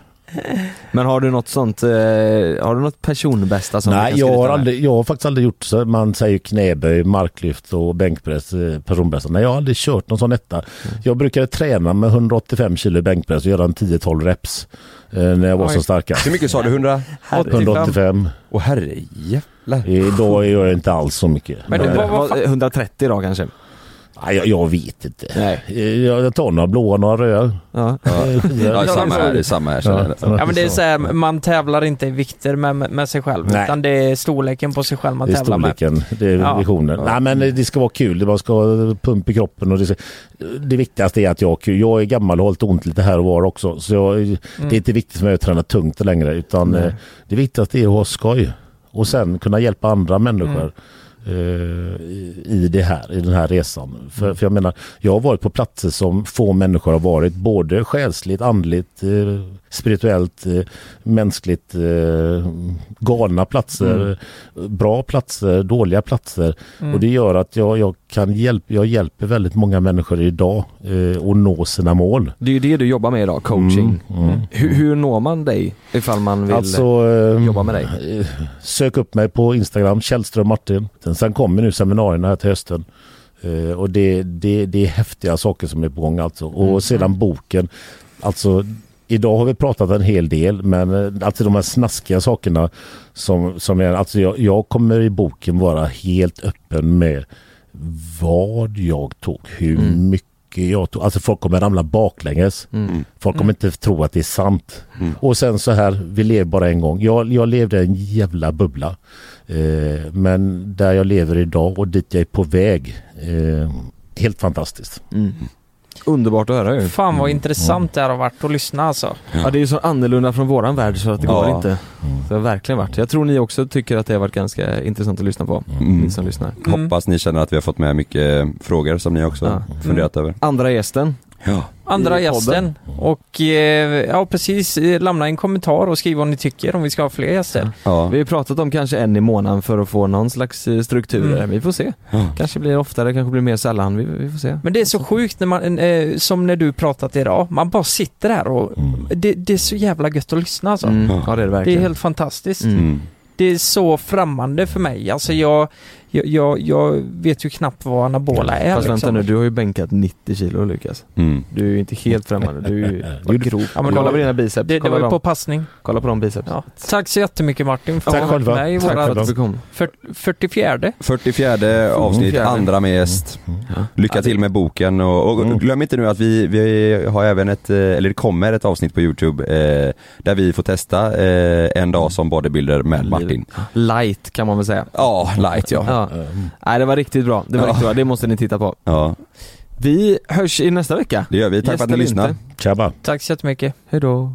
Men har du något sånt, eh, har du något personbästa som du Nej, kan jag har, aldrig, jag har faktiskt aldrig gjort så. Man säger knäböj, marklyft och bänkpress, eh, personpress. Nej, jag har aldrig kört någon sån etta. Mm. Jag brukade träna med 185 kilo bänkpress och göra en 10-12 reps eh, när jag var Oj. som starkast. Hur mycket sa du? 100? 185. Åh herre jävlar. Idag gör jag inte alls så mycket. Men det var, var 130 då kanske? Nej, jag, jag vet inte. Nej. Jag, jag tar några blåa, några röda. Ja. (laughs) Ja, samma här, det är samma här. Ja men det är så här, man tävlar inte i vikter med, med sig själv Nej. utan det är storleken på sig själv man Det är tävlar med. storleken, det är Ja. visionen. Nej men det ska vara kul, man ska ha pump i kroppen och det, ska, det viktigaste är att jag har kul. Jag är gammal och har lite ont lite här och var också. Så jag, det är inte viktigt för mig att träna tungt längre utan Nej. eh, det viktigaste är att ha skoj. Och sen kunna hjälpa andra människor. eh, i- i det här, i den här resan. För, för jag menar, jag har varit på platser som få människor har varit, både själsligt, andligt, eh, spirituellt, eh, mänskligt, eh, galna platser, bra platser, dåliga platser. Mm. Och det gör att jag, jag kan hjälpa, jag hjälper väldigt många människor idag eh, att nå sina mål. Det är ju det du jobbar med idag, coaching. Mm, mm. Hur, hur når man dig ifall man vill Alltså, eh, jobba med dig? eh, Sök upp mig på Instagram, Källström Martin. Sen, sen kommer nu seminarierna här till hösten. Eh, och det, det, det är häftiga saker som är på gång alltså. Och Mm. sedan boken, alltså Idag har vi pratat en hel del men eh, alltså de här snaskiga sakerna som, som är, alltså jag, jag kommer i boken vara helt öppen med vad jag tog, hur Mm. mycket jag tog. Alltså folk kommer ramla baklänges. Mm. Folk kommer inte tro att det är sant. Och sen så här, vi lever bara en gång. Jag, jag levde en jävla bubbla. Eh, men där jag lever idag och dit jag är på väg. Eh, helt fantastiskt. Mm. Underbart att höra ju. Fan vad intressant det här har varit att lyssna alltså. Ja det är ju så annorlunda från våran värld så att det Ja. går inte. Det har verkligen varit. Jag tror ni också tycker att det har varit ganska intressant att lyssna på, ni som lyssnar. Hoppas ni känner att vi har fått med mycket frågor som ni också Ja. funderat över. Andra gästen. Ja. Andra gästen och eh, ja precis, lämna en kommentar och skriv vad ni tycker om vi ska ha fler gäster. Ja. Vi har pratat om kanske en i månaden för att få någon slags eh, struktur. Mm. Vi får se. Kanske blir det oftare, kanske blir mer sällan. Vi, vi får se. Men det är så sjukt när man, eh, som när du pratat idag, man bara sitter här och det, det är så jävla gött att lyssna alltså. Mm. Ja det är det Det är helt fantastiskt. Mm. Det är så främmande för mig. Alltså jag, jag, jag, jag vet ju knappt vad anabola är Fast vänta liksom. nu, du har ju bänkat 90 kilo Lukas. Mm. Du är ju inte helt främmande, du är ju (laughs) du grov. Ja, men Kolla på dina biceps, Det, det var ju på passning. kolla på de biceps. Ja. Tack så jättemycket Martin för att Tack du var med i Tack våra själva. Du kom. fyr- 44 44 avsnitt, andra med gäst. Ja. Lycka till med boken och, och Mm. glöm inte nu att vi, vi har även ett, eh, eller det kommer ett avsnitt på Youtube eh, där vi får testa eh, en dag som bodybuilder med Martin. Light kan man väl säga. Ja, light ja. Ja. Nej det var riktigt bra, det var Ja. riktigt bra, det måste ni titta på. Ja, Vi hörs i nästa vecka. det gör vi. Tack för att ni inte. Tjaba! Tack så jättemycket. Hejdå.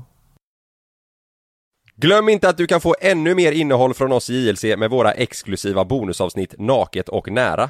Glöm inte att du kan få ännu mer innehåll från oss i JLC med våra exklusiva bonusavsnitt Naket och nära.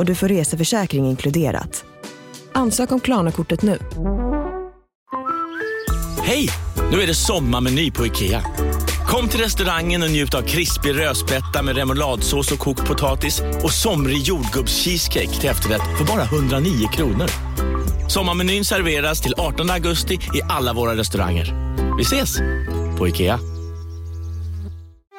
och du får reseförsäkring inkluderat. Ansök om Klarna-kortet nu. Hej! Nu är det sommarmeny på IKEA. Kom till restaurangen och njut av krispig rödspätta med remouladsås och kokt potatis och somrig jordgubbscheesecake till efterrätt för bara 109 kronor. Sommarmenyn serveras till 18 augusti i alla våra restauranger. Vi ses på IKEA.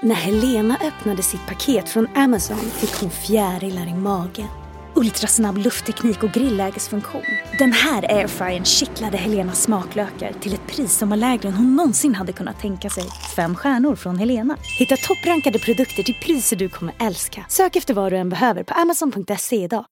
När Helena öppnade sitt paket från Amazon fick hon fjärilar i magen. Ultrasnabb luftteknik och grillägesfunktion. Den här airfryern kittlade Helenas smaklökar till ett pris som var lägre än hon någonsin hade kunnat tänka sig. Fem stjärnor från Helena. Hitta topprankade produkter till priser du kommer älska. Sök efter vad du än behöver på amazon.se idag.